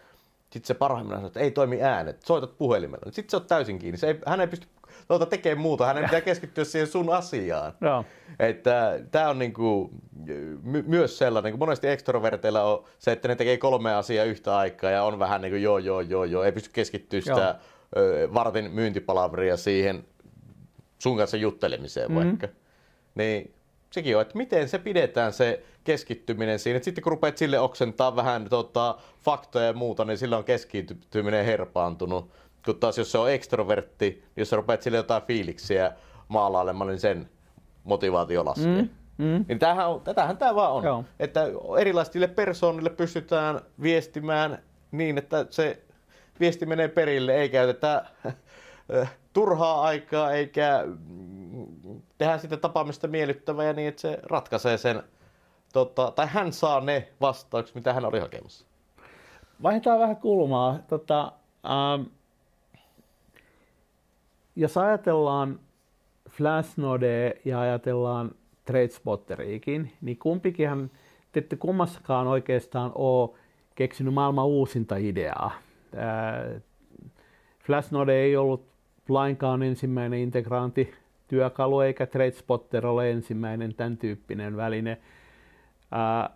Sitten se parhaimmillaan sanoo, että ei toimi äänet, soitat puhelimella. Sitten se on täysin kiinni. Se ei, hän ei pysty tuota, tekemään muuta, hänen pitää keskittyä siihen sun asiaan. Joo. Että tämä on niinku, my, myös sellainen, kun monesti ekstroverteilla on se, että ne tekee kolme asiaa yhtä aikaa ja on vähän niin kuin joo, joo, joo, joo, ei pysty keskittyä sitä ö, vartin myyntipalavria siihen sun kanssa juttelemiseen mm-hmm. vaikka. Niin sekin on, että miten se pidetään se keskittyminen siinä. Että sitten kun rupeat sille oksentaa vähän tota, faktoja ja muuta, niin sillä on keskittyminen herpaantunut. Kun taas jos se on ekstrovertti, niin jos sä rupeat sille jotain fiiliksiä maalailemaan, niin sen motivaatio laskee. Mm. Mm. Niin tämähän on, tätähän tämä vaan on. Joo. Että erilaisille persoonille pystytään viestimään niin, että se viesti menee perille, ei käytetä turhaa aikaa eikä tehdä sitä tapaamista miellyttävää ja niin, että se ratkaisee sen, tota, tai hän saa ne vastaukset, mitä hän oli hakemassa. Vaihdetaan vähän kulmaa. Tota, ähm, jos ajatellaan Flashnode ja ajatellaan TradeSpotteriikin, niin kumpikinhan, te ette kummassakaan oikeastaan ole keksinyt maailman uusinta ideaa. Flashnode ei ollut lainkaan ensimmäinen integraantityökalu, eikä TradeSpotter ole ensimmäinen tämän tyyppinen väline. Ää,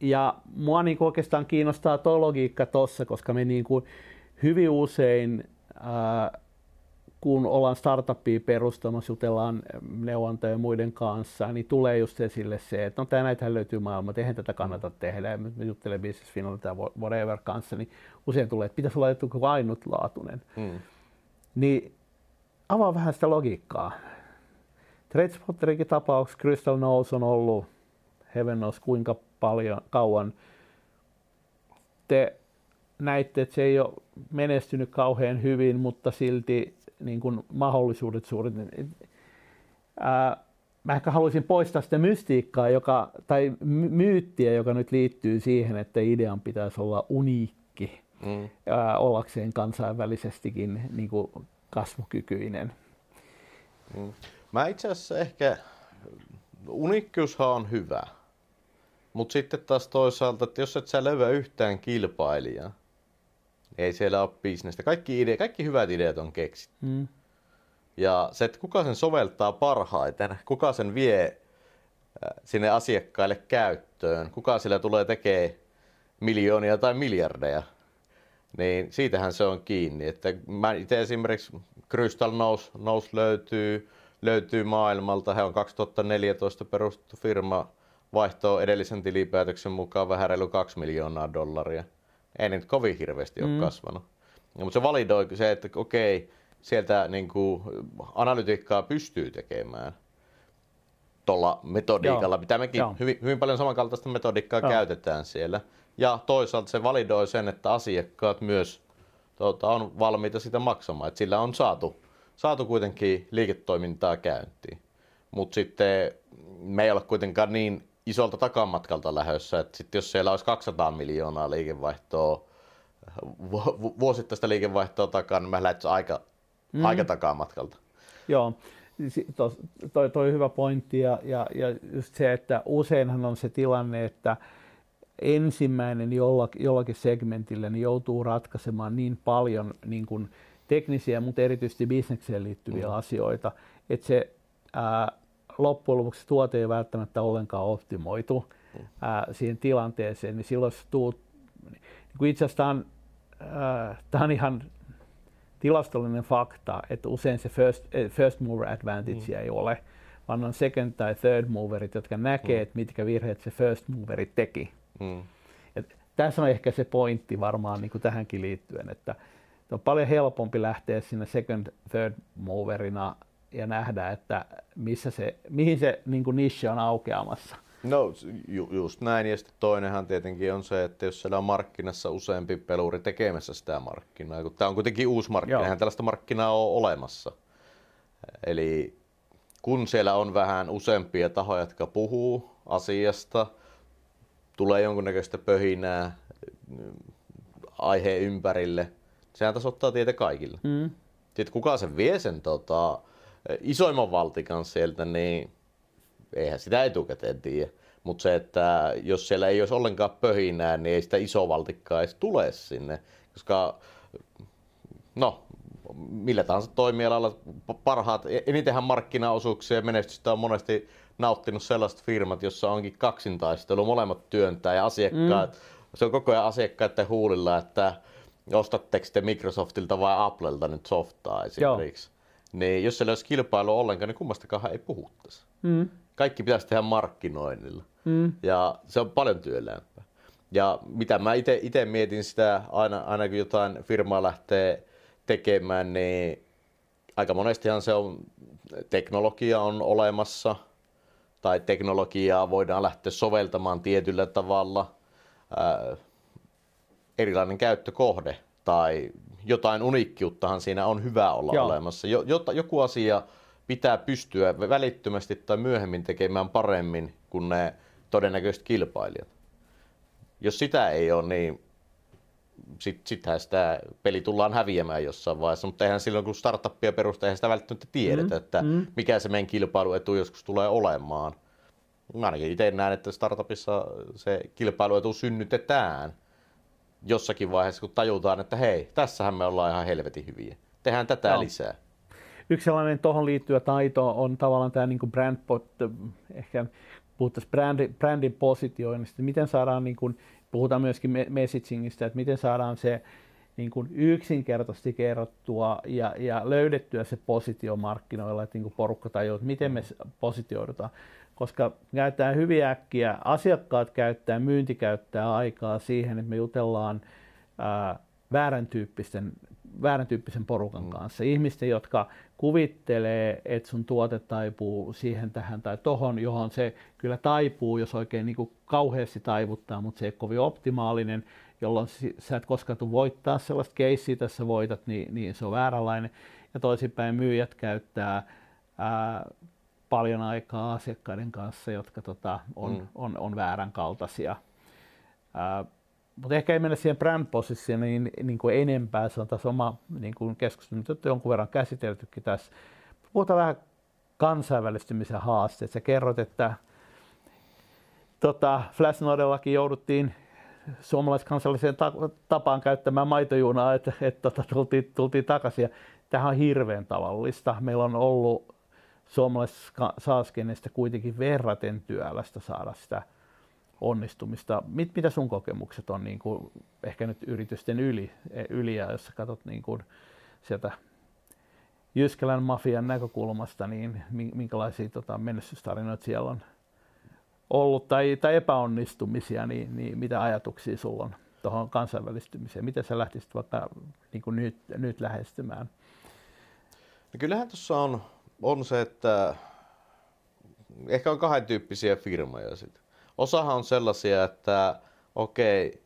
ja mua niin oikeastaan kiinnostaa tuo logiikka tuossa, koska me niin kuin hyvin usein, ää, kun ollaan startuppia perustamassa, jutellaan neuvontojen muiden kanssa, niin tulee just esille se, että no tämä näitä löytyy maailma, eihän tätä kannata tehdä, ja me juttelen Business Finland tai whatever kanssa, niin usein tulee, että pitäisi olla joku ainutlaatuinen. Mm. Niin avaa vähän sitä logiikkaa. Tradespotterikin tapauksessa Crystal Nose on ollut heaven knows kuinka paljon, kauan. Te näitte, että se ei ole menestynyt kauhean hyvin, mutta silti niin kuin mahdollisuudet suuret. Ää, mä ehkä haluaisin poistaa sitä mystiikkaa, joka, tai myyttiä, joka nyt liittyy siihen, että idean pitäisi olla uniikki mm. ää, ollakseen kansainvälisestikin niin kuin kasvukykyinen. Mm. Mä itse asiassa ehkä, uniikkiushan on hyvä, mutta sitten taas toisaalta, että jos et sä löyä yhtään kilpailijaa, niin ei siellä ole bisnestä. Kaikki, ide- kaikki hyvät ideat on keksitty. Mm. Ja se, että kuka sen soveltaa parhaiten, kuka sen vie äh, sinne asiakkaille käyttöön, kuka sillä tulee tekemään miljoonia tai miljardeja, niin siitähän se on kiinni. Että mä itse esimerkiksi Crystal Nose, Nose löytyy, löytyy maailmalta. He on 2014 perustettu firma, vaihtoo edellisen tilipäätöksen mukaan vähän reilu 2 miljoonaa dollaria. Ei nyt kovin hirveästi mm. ole kasvanut. Ja, mutta se validoi se, että okei, sieltä niin kuin, analytiikkaa pystyy tekemään tuolla metodiikalla, Joo. mitä mekin Joo. hyvin, hyvin paljon samankaltaista metodiikkaa Joo. käytetään siellä. Ja toisaalta se validoi sen, että asiakkaat myös tuota, on valmiita sitä maksamaan, että sillä on saatu, saatu kuitenkin liiketoimintaa käyntiin. Mutta sitten me ei ole kuitenkaan niin isolta takamatkalta lähdössä, että sitten jos siellä olisi 200 miljoonaa liikevaihtoa, vuosittaista liikevaihtoa takana, niin mä lähtisin aika, mm. aika takamatkalta. Joo, toi, toi hyvä pointti ja, ja, ja just se, että useinhan on se tilanne, että ensimmäinen jollakin, jollakin segmentillä niin joutuu ratkaisemaan niin paljon niin kuin teknisiä, mutta erityisesti bisnekseen liittyviä mm. asioita, että se ää, loppujen lopuksi tuote ei välttämättä ollenkaan optimoitu mm. ää, siihen tilanteeseen, niin silloin se tuut, niin kuin itse asiassa tämä on, tämä on ihan tilastollinen fakta, että usein se first, eh, first mover advantage mm. ei ole, vaan on second tai third moverit, jotka näkee, mm. että mitkä virheet se first moveri teki. Mm. Et tässä on ehkä se pointti varmaan niin kuin tähänkin liittyen, että on paljon helpompi lähteä sinne second, third moverina ja nähdä, että missä se, mihin se niin kuin niche on aukeamassa. No ju, just näin. Ja sitten toinenhan tietenkin on se, että jos siellä on markkinassa useampi peluri tekemässä sitä markkinaa, kun tämä on kuitenkin uusi markkina, eihän tällaista markkinaa ole olemassa. Eli kun siellä on vähän useampia tahoja, jotka puhuu asiasta, tulee jonkunnäköistä pöhinää aiheen ympärille, sehän tasoittaa tietä kaikille. Mm. Sitten kuka sen vie sen tota, isoimman valtikan sieltä, niin eihän sitä etukäteen tiedä. Mutta se, että jos siellä ei olisi ollenkaan pöhinää, niin ei sitä isovaltikkaa edes tule sinne. Koska, no, millä tahansa toimialalla parhaat, enitenhän markkinaosuuksia ja menestystä on monesti nauttinut sellaiset firmat, jossa onkin kaksintaistelu, molemmat työntää ja asiakkaat, mm. se on koko ajan asiakkaiden huulilla, että ostatteko te Microsoftilta vai Applelta nyt softaa esimerkiksi. Joo. Niin jos siellä olisi kilpailu ollenkaan, niin kummastakaan ei puhuttaisi. Mm. Kaikki pitäisi tehdä markkinoinnilla. Mm. Ja se on paljon työlämpää. Ja mitä mä itse mietin sitä, aina, aina kun jotain firmaa lähtee tekemään, niin aika monestihan se on, teknologia on olemassa, tai teknologiaa voidaan lähteä soveltamaan tietyllä tavalla, ää, erilainen käyttökohde tai jotain uniikkiuttahan siinä on hyvä olla Joo. olemassa. Jo, joku asia pitää pystyä välittömästi tai myöhemmin tekemään paremmin kuin ne todennäköiset kilpailijat. Jos sitä ei ole, niin sit, sittenhän sitä peli tullaan häviämään jossain vaiheessa, mutta eihän silloin kun startuppia perustaa, eihän sitä välttämättä tiedetä, mm, että mm. mikä se meidän kilpailuetu joskus tulee olemaan. Ainakin itse näen, että startupissa se kilpailuetu synnytetään jossakin vaiheessa, kun tajutaan, että hei, tässähän me ollaan ihan helvetin hyviä. Tehdään tätä no. lisää. Yksi sellainen tuohon liittyvä taito on tavallaan tämä niin brand pot, ehkä puhuttaisiin brändin, brändin positioinnista, miten saadaan, niin kuin, puhutaan myöskin messagingista, että miten saadaan se niin kuin yksinkertaisesti kerrottua ja, ja löydettyä se positio markkinoilla, että niin kuin porukka tajuaa, että miten me positioidutaan. Koska käytetään hyvin äkkiä, asiakkaat käyttää, myynti käyttää aikaa siihen, että me jutellaan ää, väärän, tyyppisten, väärän tyyppisen porukan mm. kanssa. Ihmisten, jotka kuvittelee, että sun tuote taipuu siihen, tähän tai tohon, johon se kyllä taipuu, jos oikein niin kuin kauheasti taivuttaa, mutta se ei ole kovin optimaalinen, jolloin sä et koskaan tule voittaa sellaista keissiä, tässä voitat, niin, niin se on vääränlainen. Ja toisinpäin myyjät käyttää ää, paljon aikaa asiakkaiden kanssa, jotka tota, on, mm. on, on väärän kaltaisia. Ää, mutta ehkä ei mennä siihen brand niin, niin kuin enempää, se on taas oma niin kuin keskustelu, nyt jonkun verran käsiteltykin tässä. Puhutaan vähän kansainvälistymisen haasteet. Sä kerrot, että tota, Flashnodellakin jouduttiin suomalaiskansalliseen tapaan käyttämään maitojunaa, että, että, että tultiin, tultiin takaisin. Ja tämähän on hirveän tavallista. Meillä on ollut suomalaisessa saaskenestä kuitenkin verraten työlästä saada sitä onnistumista. Mit, mitä sun kokemukset on niin kuin, ehkä nyt yritysten yli, yli ja jos katsot niin kuin, sieltä Jyskälän mafian näkökulmasta, niin minkälaisia tota, menestystarinoita siellä on ollut tai, tai epäonnistumisia, niin, niin mitä ajatuksia sulla on tuohon kansainvälistymiseen? Miten sä lähtisit vaikka niin kuin nyt, nyt lähestymään? No kyllähän tuossa on, on se, että ehkä on kahden tyyppisiä firmoja sitten. Osahan on sellaisia, että okei,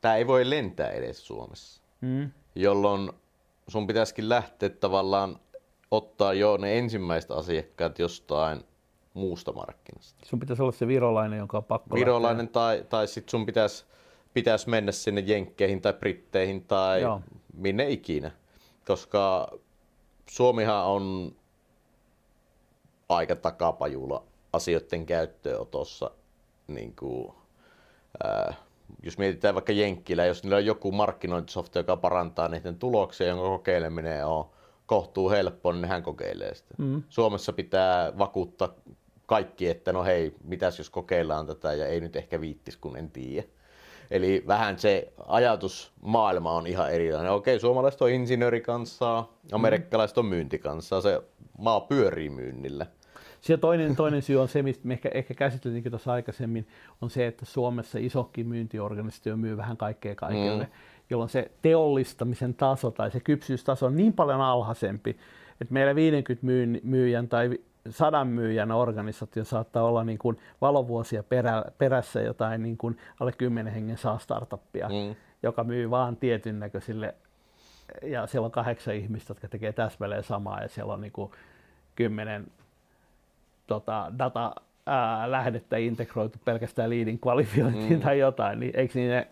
tämä ei voi lentää edes Suomessa, mm. jolloin sun pitäisikin lähteä tavallaan ottaa jo ne ensimmäiset asiakkaat jostain muusta markkinasta. Sun pitäisi olla se virolainen, jonka on pakko Virolainen lähteä. tai, tai sitten sun pitäisi, pitäisi mennä sinne Jenkkeihin tai Britteihin tai Joo. minne ikinä. Koska Suomihan on aika takapajula asioiden käyttöönotossa. Niin kuin, ää, jos mietitään vaikka Jenkkilä, jos niillä on joku markkinointisofta, joka parantaa niiden tuloksia, jonka kokeileminen on kohtuu helppo, niin hän kokeilee sitä. Mm. Suomessa pitää vakuuttaa kaikki, että no hei, mitäs jos kokeillaan tätä ja ei nyt ehkä viittis, kun en tiedä. Eli vähän se ajatusmaailma on ihan erilainen. Okei, suomalaiset on insinöörikansaa, amerikkalaiset on myyntikansaa, se maa pyörii myynnillä. Siellä toinen, toinen syy on se, mistä me ehkä, ehkä käsiteltiinkin tuossa aikaisemmin, on se, että Suomessa isokin myyntiorganisaatio myy vähän kaikkea kaikille, mm. jolloin se teollistamisen taso tai se kypsyystaso on niin paljon alhaisempi, että meillä 50 myyjän tai sadan myyjän organisaatio saattaa olla niin kuin valovuosia perä, perässä jotain niin kuin alle 10 hengen saa startuppia, mm. joka myy vaan tietyn näköisille, ja siellä on kahdeksan ihmistä, jotka tekee täsmälleen samaa, ja siellä on niin kuin kymmenen tota, data ää, lähdettä integroitu pelkästään liidin kvalifiointiin mm. tai jotain, niin eikö niin ne...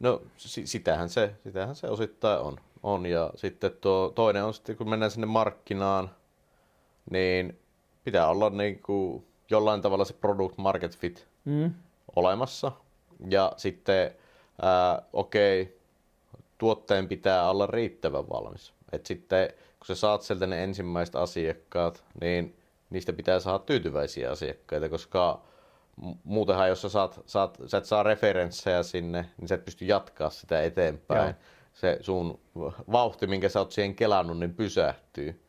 No sitähän se, sitähän se osittain on. on. Ja sitten tuo, toinen on sitten, kun mennään sinne markkinaan, niin pitää olla niin kuin jollain tavalla se product market fit mm. olemassa. Ja sitten, okei, okay, tuotteen pitää olla riittävän valmis. Et sitten kun sä saat sieltä ne ensimmäiset asiakkaat, niin niistä pitää saada tyytyväisiä asiakkaita, koska muutenhan jos sä, saat, saat, sä et saa referenssejä sinne, niin sä et pysty jatkaa sitä eteenpäin. Joo. Se sun vauhti, minkä sä oot siihen kelannut, niin pysähtyy.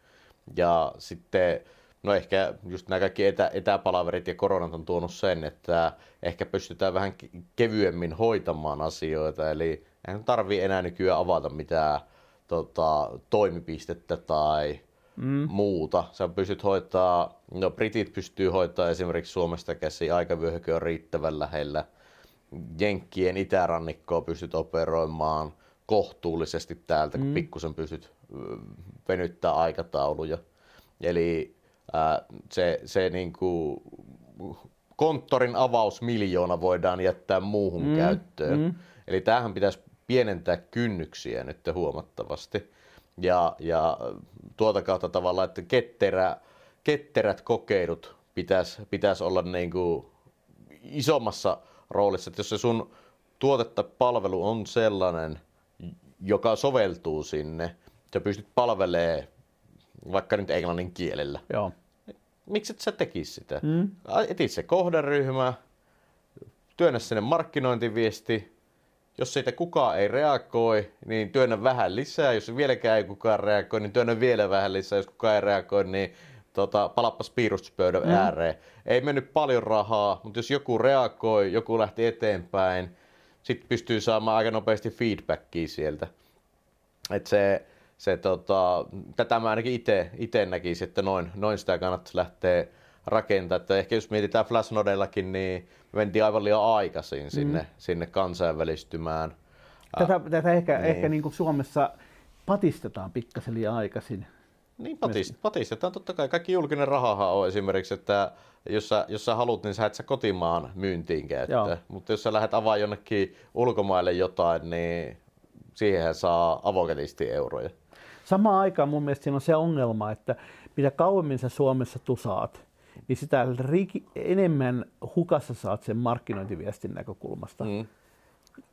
Ja sitten No ehkä just nämä kaikki etä, etäpalaverit ja koronat on tuonut sen, että ehkä pystytään vähän kevyemmin hoitamaan asioita. Eli ei tarvii enää nykyään avata mitään tota, toimipistettä tai mm. muuta. Sä pystyt hoitaa, no Britit pystyy hoitaa esimerkiksi Suomesta käsi, aikavyöhyke on riittävän lähellä. Jenkkien itärannikkoa pystyt operoimaan kohtuullisesti täältä, mm. kun pikkusen pystyt venyttää aikatauluja. Eli se, se niin kuin konttorin avausmiljoona voidaan jättää muuhun mm, käyttöön. Mm. Eli tämähän pitäisi pienentää kynnyksiä nyt huomattavasti. Ja, ja tuota kautta tavallaan, että ketterä, ketterät kokeilut pitäisi, pitäisi olla niin kuin isommassa roolissa. Että jos se sun tuote tai palvelu on sellainen, joka soveltuu sinne, sä pystyt palvelemaan vaikka nyt englannin kielellä. Joo. miksi et sä tekisi sitä? Mm. Etit se kohderyhmä, työnnä sinne markkinointiviesti, jos siitä kukaan ei reagoi, niin työnnä vähän lisää. Jos vieläkään ei kukaan reagoi, niin työnnä vielä vähän lisää. Jos kukaan ei reagoi, niin tota, palappas piirustuspöydän mm. ääreen. Ei mennyt paljon rahaa, mutta jos joku reagoi, joku lähti eteenpäin, sitten pystyy saamaan aika nopeasti feedbackia sieltä. Et se, se, tota, tätä mä ainakin itse näkisin, että noin, noin sitä kannattaisi lähteä rakentaa. Että ehkä jos mietitään Flashnodellakin, niin me mentiin aivan liian aikaisin sinne, mm. sinne kansainvälistymään. Tätä, tätä ehkä, niin. ehkä niin kuin Suomessa patistetaan pikkasen liian aikaisin. Niin, patist, patistetaan totta kai. Kaikki julkinen rahahan on esimerkiksi, että jos sä, jos sä haluat, niin sä et sä kotimaan myyntiin käyttää. Mutta jos sä lähdet avaa jonnekin ulkomaille jotain, niin siihen saa avokatisti euroja. Samaan aikaan mun mielestä siinä on se ongelma, että mitä kauemmin sä Suomessa tusaat, niin sitä enemmän hukassa saat sen markkinointiviestin näkökulmasta. Mm.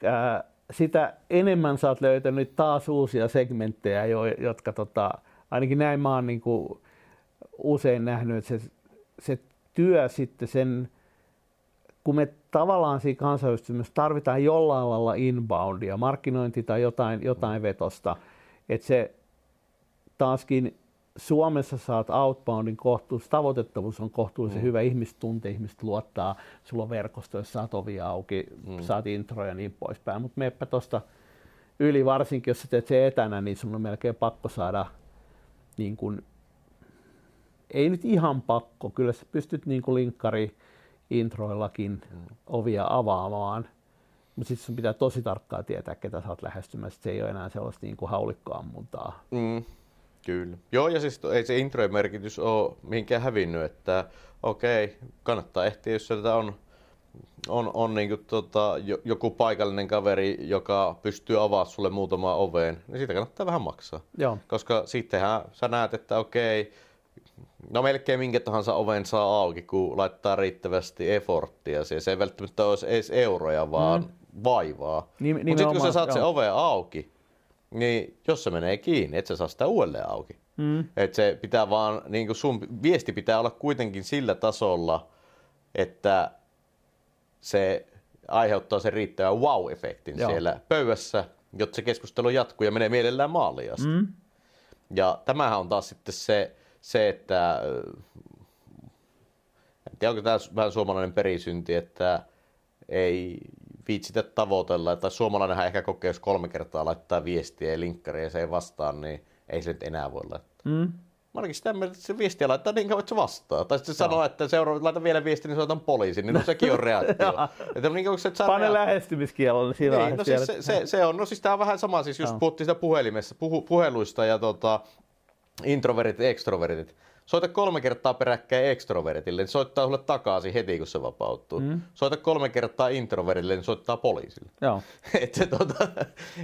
Ää, sitä enemmän sä oot löytänyt taas uusia segmenttejä, jotka tota, ainakin näin mä oon niin kuin usein nähnyt, että se, se työ sitten sen, kun me tavallaan siinä kansainvälistymisessä tarvitaan jollain lailla inboundia, markkinointi tai jotain, jotain vetosta, että se taaskin Suomessa saat outboundin kohtuus, tavoitettavuus on kohtuullisen mm. hyvä, ihmiset tuntee, ihmiset luottaa, sulla on verkosto, jos saat ovia auki, mm. saat introja ja niin poispäin, mutta meppä tuosta yli, varsinkin jos sä teet se etänä, niin sun on melkein pakko saada niin kuin, ei nyt ihan pakko, kyllä sä pystyt niin kuin linkkari introillakin mm. ovia avaamaan, mutta sitten sun pitää tosi tarkkaan tietää, ketä sä oot lähestymässä, se ei ole enää sellaista niin kuin haulikkoammuntaa. Mm. Kyllä. Joo, ja siis ei se introjen merkitys ole mihinkään hävinnyt, että okei, okay, kannattaa ehtiä, jos sieltä on, on, on niin kuin, tota, joku paikallinen kaveri, joka pystyy avaamaan sulle muutama oveen, niin siitä kannattaa vähän maksaa. Joo. Koska sittenhän sä näet, että okei, okay, No melkein minkä tahansa oven saa auki, kun laittaa riittävästi efforttia. Se ei välttämättä olisi edes euroja, vaan mm. vaivaa. Mutta sitten kun sä saat joo. se ove auki, niin jos se menee kiinni, et sä saa sitä uudelleen auki. Mm. Et se pitää vaan, niin kuin sun viesti pitää olla kuitenkin sillä tasolla, että se aiheuttaa sen riittävän wow-efektin Joo. siellä pöydässä, jotta se keskustelu jatkuu ja menee mielellään maaliin asti. Mm. Ja tämähän on taas sitten se, se että en tiedä, onko tämä vähän suomalainen perisynti, että ei viitsitä tavoitella, tai suomalainenhan ehkä kokee, jos kolme kertaa laittaa viestiä ja linkkaria ja se ei vastaa, niin ei se nyt enää voi laittaa. Mm. Mä ainakin sitä mieltä, että se viestiä laittaa niin kauan, että se vastaa. Tai sitten se sanoo, että seuraava, laita vielä viesti, niin soitan poliisin, niin no sekin on reaktio. että niin kauan, että Pane rea- lähestymiskielon niin siinä niin, no siis se, se, se, on, no siis tämä on vähän sama, siis just puhuttiin sitä puhelimessa, puhu, puheluista ja tota, introvertit ja extrovertit soita kolme kertaa peräkkäin extrovertille, niin soittaa sulle takaisin heti, kun se vapautuu. Mm. Soita kolme kertaa introvertille, niin soittaa poliisille. Joo. että tota,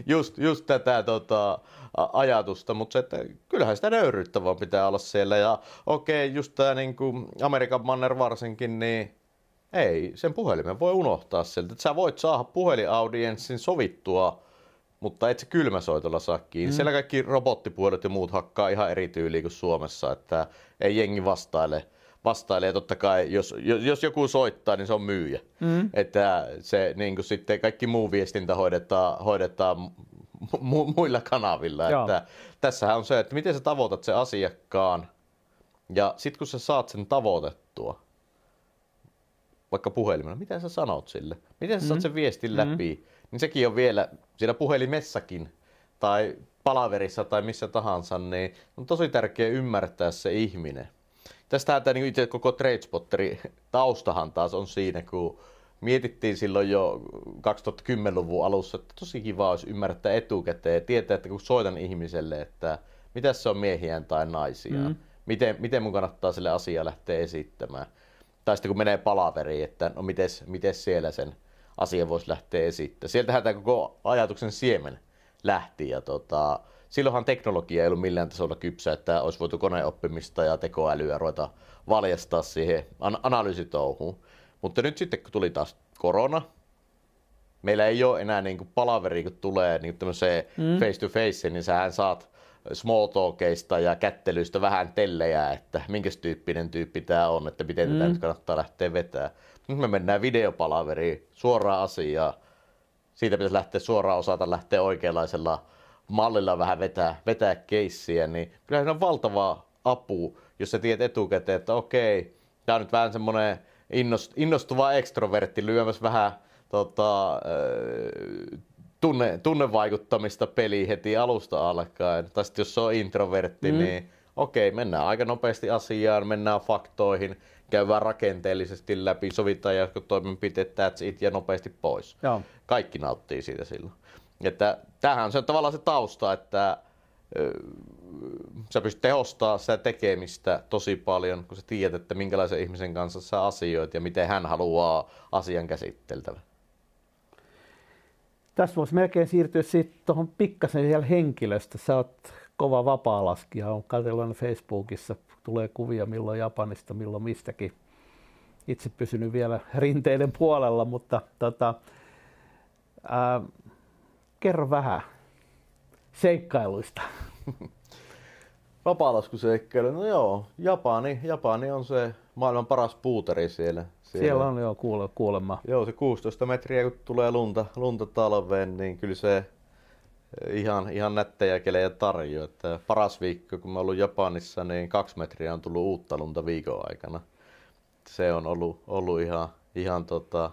just, just tätä tota, ajatusta, mutta se, että kyllähän sitä nöyryyttä vaan pitää olla siellä. Ja okei, okay, just tämä niin Amerikan manner varsinkin, niin ei, sen puhelimen voi unohtaa sieltä. Että sä voit saada puhelinaudienssin sovittua mutta et se kylmäsoitolla saa kiinni. Mm. Siellä kaikki robottipuolet ja muut hakkaa ihan eri tyyliin kuin Suomessa, että ei jengi vastaile. Vastaile ja totta kai, jos, jos joku soittaa, niin se on myyjä. Mm. Että se niin kuin sitten kaikki muu viestintä hoidetaan, hoidetaan mu- muilla kanavilla. Että tässähän on se, että miten sä tavoitat sen asiakkaan ja sitten kun sä saat sen tavoitettua, vaikka puhelimella, miten sä sanot sille? Miten sä mm. saat sen viestin läpi? Niin sekin on vielä siinä puhelimessakin tai palaverissa tai missä tahansa, niin on tosi tärkeää ymmärtää se ihminen. Tästähän tämä niin itse koko Tradespotteri taustahan taas on siinä, kun mietittiin silloin jo 2010-luvun alussa, että tosi kiva olisi ymmärtää etukäteen ja tietää, että kun soitan ihmiselle, että mitä se on miehiään tai naisia, mm. miten, miten mun kannattaa sille asiaa lähteä esittämään. Tai sitten kun menee palaveriin, että no miten siellä sen asia voisi lähteä esittämään. Sieltähän tämä koko ajatuksen siemen lähti ja tota, silloinhan teknologia ei ollut millään tasolla kypsä, että olisi voitu koneoppimista ja tekoälyä ruveta valjastaa siihen an- analyysitouhuun. Mutta nyt sitten kun tuli taas korona, meillä ei ole enää niin kuin palaveri, kun tulee niin tämmöiseen mm. face to face, niin sähän saat small talkeista ja kättelyistä vähän tellejä, että minkä tyyppinen tyyppi tämä on, että miten mm. tätä nyt kannattaa lähteä vetää. Nyt me mennään videopalaveriin, suoraan asiaan. Siitä pitäisi lähteä suoraan osata lähteä oikeanlaisella mallilla vähän vetää, vetää keissiä, niin kyllä se on valtava apu, jos sä tiedät etukäteen, että okei, tämä on nyt vähän semmoinen innostuva ekstrovertti lyömässä vähän tota, tunne, tunnevaikuttamista peli heti alusta alkaen. Tai sitten jos se on introvertti, mm. niin okei, mennään aika nopeasti asiaan, mennään faktoihin, käydään rakenteellisesti läpi, sovitaan jotkut toimenpiteet, that's it, ja nopeasti pois. Joo. Kaikki nauttii siitä silloin. Että tämähän on se tavallaan se tausta, että sä pystyt tehostamaan sitä tekemistä tosi paljon, kun sä tiedät, että minkälaisen ihmisen kanssa sä asioit ja miten hän haluaa asian käsitteltävä. Tässä voisi melkein siirtyä sitten tuohon pikkasen vielä henkilöstä. Sä oot kova vapaa-laskija, on katsellut Facebookissa, tulee kuvia milloin Japanista, milloin mistäkin. Itse pysynyt vielä rinteiden puolella, mutta tota, ää, kerro vähän seikkailuista. Vapaalaskuseikkailu, no joo, Japani, Japani on se maailman paras puuteri siellä. Siellä, siellä on jo kuule, kuulemma. Joo, se 16 metriä kun tulee lunta, lunta talveen, niin kyllä se ihan, ihan nättejä kelejä tarjoaa. Että paras viikko, kun mä ollut Japanissa, niin kaksi metriä on tullut uutta lunta viikon aikana. Se on ollut, ollut ihan, ihan tota,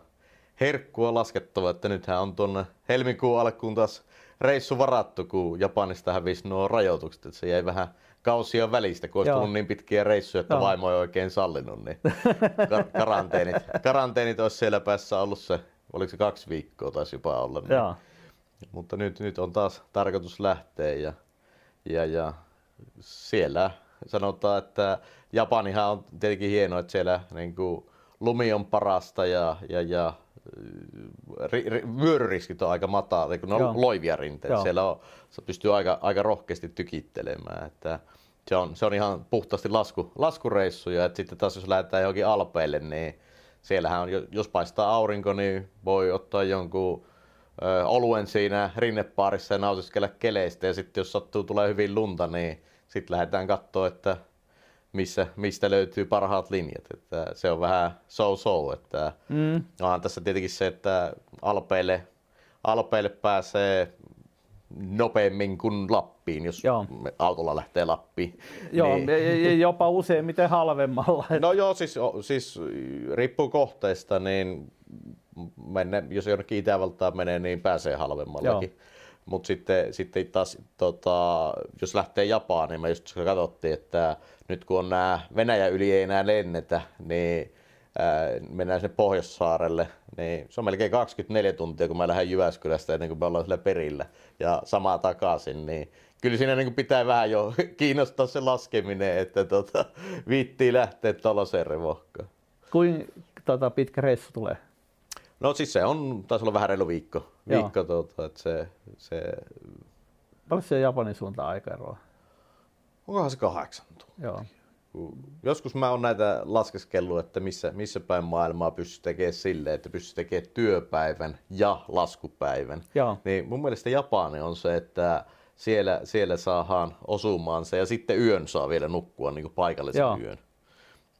herkkua laskettava, että nythän on tuonne helmikuun alkuun taas reissu varattu, kun Japanista hävisi nuo rajoitukset, että se jäi vähän kausia välistä, kun olisi Joo. tullut niin pitkiä reissuja, että Joo. vaimo ei oikein sallinut, niin karanteenit, karanteenit olisi siellä päässä ollut se, oliko se kaksi viikkoa taisi jopa olla. Niin. Joo. Mutta nyt, nyt on taas tarkoitus lähteä ja, ja, ja siellä sanotaan, että Japanihan on tietenkin hienoa, että siellä niin kuin, lumi on parasta ja, ja, ja ri, ri, vyöryriskit on aika matala, kun ne on Joo. loivia rinteitä. Joo. Siellä on, se pystyy aika, aika rohkeasti tykittelemään. Että se, on, se on ihan puhtaasti lasku, laskureissuja. Että sitten taas jos lähdetään johonkin alpeille, niin siellähän on, jos paistaa aurinko, niin voi ottaa jonkun oluen siinä rinnepaarissa ja nautiskella keleistä. Ja sitten jos sattuu tulee hyvin lunta, niin sitten lähdetään katsoa, että missä, mistä löytyy parhaat linjat. Että se on vähän so-so. Että mm. onhan tässä tietenkin se, että Alpeille, Alpeille pääsee nopeammin kuin Lappiin, jos joo. autolla lähtee Lappiin. Joo, niin... jopa useimmiten halvemmalla. No joo, siis, siis riippuu kohteesta, niin menne, jos jonnekin Itävaltaan menee, niin pääsee halvemmallakin. Joo. Mutta sitten, sitten taas, tota, jos lähtee Japaniin, me just katsottiin, että nyt kun on nämä Venäjä yli ei enää lennetä, niin ää, mennään sinne Pohjoissaarelle, niin se on melkein 24 tuntia, kun mä lähden Jyväskylästä ennen kuin me ollaan sillä perillä ja samaa takaisin, niin kyllä siinä niin pitää vähän jo kiinnostaa se laskeminen, että tota, viittii lähteä tuollaiseen revohkaan. Kuinka tota, pitkä reissu tulee? No siis se on, taisi olla vähän reilu viikko. viikko tuota, että se, se... Paljon se Japanin suuntaan aikaeroa? Onkohan se kahdeksan tuntia? Joo. Joskus mä oon näitä laskeskellut, että missä, missä päin maailmaa pystyy tekemään silleen, että pystyy tekemään työpäivän ja laskupäivän. Joo. Niin mun mielestä Japani on se, että siellä, siellä saadaan osumaan se ja sitten yön saa vielä nukkua niin kuin paikallisen Joo. yön.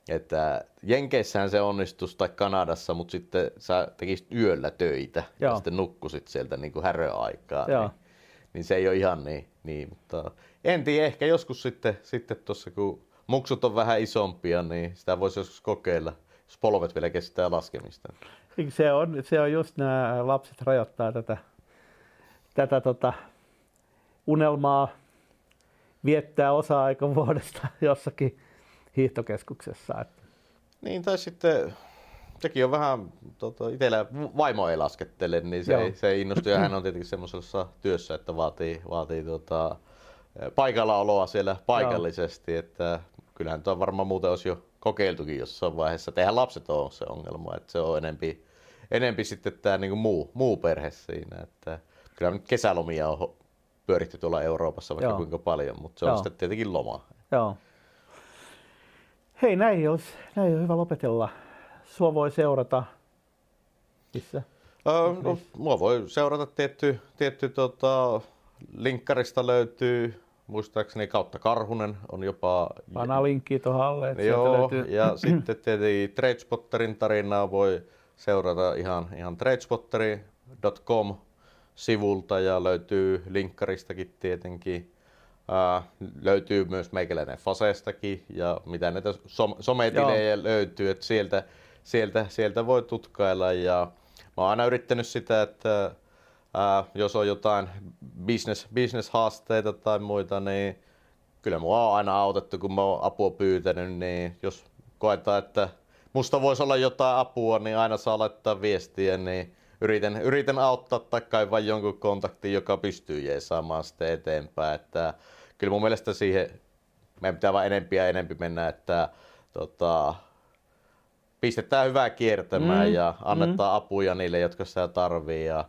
Että Jenkeissähän se onnistus tai Kanadassa, mutta sitten sä tekisit yöllä töitä Joo. ja sitten nukkusit sieltä niin kuin häröaikaa. Niin, niin, se ei ole ihan niin, niin mutta en tiedä, ehkä joskus sitten, sitten tuossa kun muksut on vähän isompia, niin sitä voisi joskus kokeilla, jos polvet vielä kestää laskemista. Se on, se on just nämä lapset rajoittaa tätä, tätä tota, unelmaa viettää osa-aika vuodesta jossakin hiihtokeskuksessa. Että. Niin, tai sitten sekin on vähän, tota, itsellä vaimo ei laskettele, niin se, ei, se ei innostu. Ja hän on tietenkin semmoisessa työssä, että vaatii, vaatii tota, paikallaoloa siellä paikallisesti. Joo. Että kyllähän tuo varmaan muuten olisi jo kokeiltukin jossain vaiheessa. Eihän lapset ole se ongelma, että se on enempi, enempi sitten tämä niin muu, muu perhe siinä. Että kyllä nyt kesälomia on pyöritty tuolla Euroopassa vaikka Joo. kuinka paljon, mutta se on Joo. sitten tietenkin loma. Joo. Hei, näin olisi, näin on hyvä lopetella. Sua voi seurata missä? Öö, no, mua voi seurata tietty, tietty tota, linkkarista löytyy muistaakseni kautta Karhunen on jopa... Panna linkki tuohon alle. Että Joo, löytyy... ja sitten tietenkin Tradespotterin tarinaa voi seurata ihan, ihan tradespotteri.com sivulta ja löytyy linkkaristakin tietenkin. Ää, löytyy myös meikäläinen Fasestakin ja mitä näitä som- sometilejä Joo. löytyy, että sieltä, sieltä, sieltä voi tutkailla ja mä oon aina yrittänyt sitä, että ää, jos on jotain business, business-haasteita tai muita, niin kyllä mua on aina autettu, kun mä oon apua pyytänyt, niin jos koetaan, että musta voisi olla jotain apua, niin aina saa laittaa viestiä, niin yritän, yritän auttaa tai kaivaa jonkun kontaktin, joka pystyy jeesaamaan sitten eteenpäin. Että kyllä mun mielestä siihen meidän pitää vain enempi ja enempi mennä, että tota, pistetään hyvää kiertämään mm, ja annetaan mm. apuja niille, jotka sitä tarvii. Ja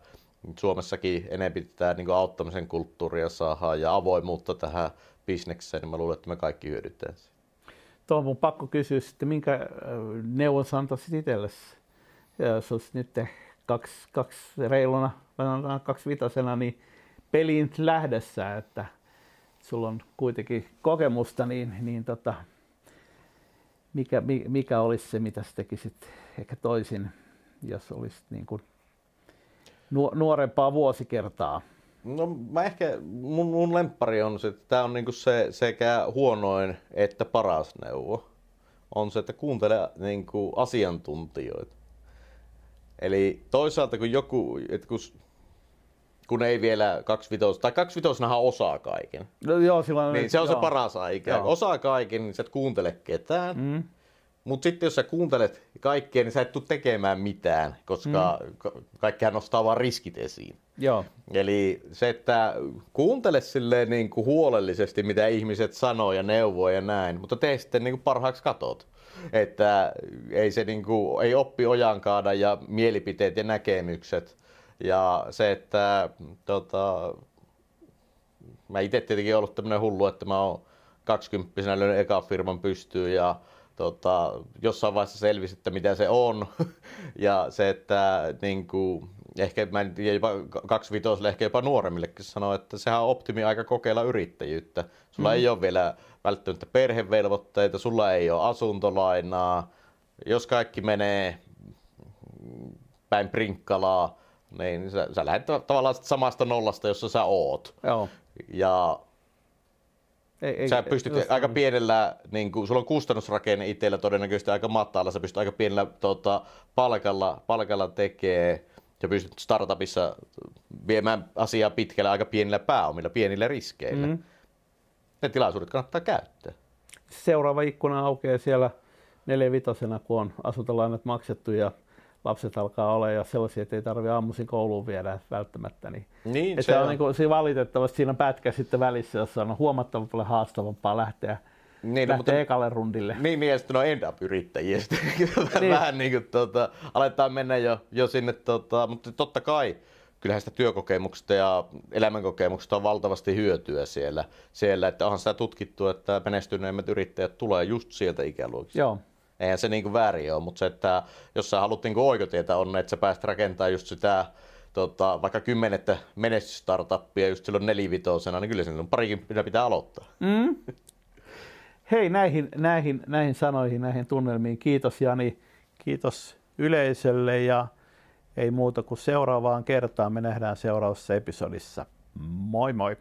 Suomessakin enempi pitää niin auttamisen kulttuuria saada ja avoimuutta tähän bisnekseen, niin mä luulen, että me kaikki hyödytään siitä. Tuo on mun pakko kysyä sitten, minkä äh, neuvon sä antaisit itsellesi? Jos olisi nyt kaksi, kaksi reiluna, kaksi vitosena, niin peliin lähdessä, että sulla on kuitenkin kokemusta, niin, niin tota, mikä, mikä olisi se, mitä sä tekisit ehkä toisin, jos olisit niin kuin nuorempaa vuosikertaa? No mä ehkä, mun, mun lemppari on se, että tämä on niinku se sekä huonoin että paras neuvo. On se, että kuuntele niinku asiantuntijoita. Eli toisaalta kun joku, että kun, kun ei vielä 25, tai 25 osaa kaiken. No joo, silloin, niin se on joo. se paras aika. Osaa kaiken, niin sä et kuuntele ketään. Mm. Mutta sitten jos sä kuuntelet kaikkea, niin sä et tule tekemään mitään, koska mm. kaikkihan nostaa vaan riskit esiin. Joo. Eli se, että kuuntele silleen niin kuin huolellisesti, mitä ihmiset sanoo ja neuvoo ja näin, mutta tee sitten niin kuin parhaaksi katot. Että ei se niin kuin, ei oppi ojan kaada ja mielipiteet ja näkemykset. Ja se, että tota, mä itse tietenkin ollut tämmöinen hullu, että mä oon 20 löynyt eka firman pystyyn ja tota, jossain vaiheessa selvisi, että mitä se on. ja se, että niin kuin, ehkä mä en tiedä, jopa kaksivitoselle, ehkä jopa nuoremmillekin sanoo, että sehän on optimi aika kokeilla yrittäjyyttä. Sulla mm. ei ole vielä välttämättä perhevelvoitteita, sulla ei ole asuntolainaa. Jos kaikki menee päin prinkkalaa, niin sä, sä lähdet tavallaan samasta nollasta, jossa sä oot. Joo. Ja ei, ei, sä pystyt ei, aika pienellä, niin kuin, sulla on kustannusrakenne itsellä todennäköisesti aika matala, sä pystyt aika pienellä tota, palkalla, palkalla tekee ja pystyt startupissa viemään asiaa pitkällä aika pienillä pääomilla, pienillä riskeillä. Mm. Ne tilaisuudet kannattaa käyttää. Seuraava ikkuna aukeaa siellä neljävitosena, kun on asuntolainat maksettu ja lapset alkaa olla ja sellaisia, että ei tarvitse aamuisin kouluun viedä välttämättä. Niin, niin se, on. Niin kuin, siinä valitettavasti siinä pätkä sitten välissä, jossa on huomattavan paljon haastavampaa lähteä niin, no, mutta, ekalle rundille. Niin, niin ja sitten on end-up-yrittäjiä. niin. vähän niin kuin, tota, aletaan mennä jo, jo sinne, tota, mutta totta kai kyllähän sitä työkokemuksesta ja elämänkokemuksesta on valtavasti hyötyä siellä, siellä että onhan sitä tutkittu, että menestyneimmät yrittäjät tulee just sieltä ikäluokista. Joo. Eihän se niinku väärin ole, mutta se, että jos sä haluat niinku oikotietä on, että sä pääst rakentamaan just sitä tota, vaikka kymmenettä menestysstartuppia just silloin nelivitosena, niin kyllä on parikin pitää aloittaa. Mm. Hei, näihin, näihin, näihin sanoihin, näihin tunnelmiin kiitos Jani, kiitos yleisölle ja ei muuta kuin seuraavaan kertaan. Me nähdään seuraavassa episodissa. Moi moi!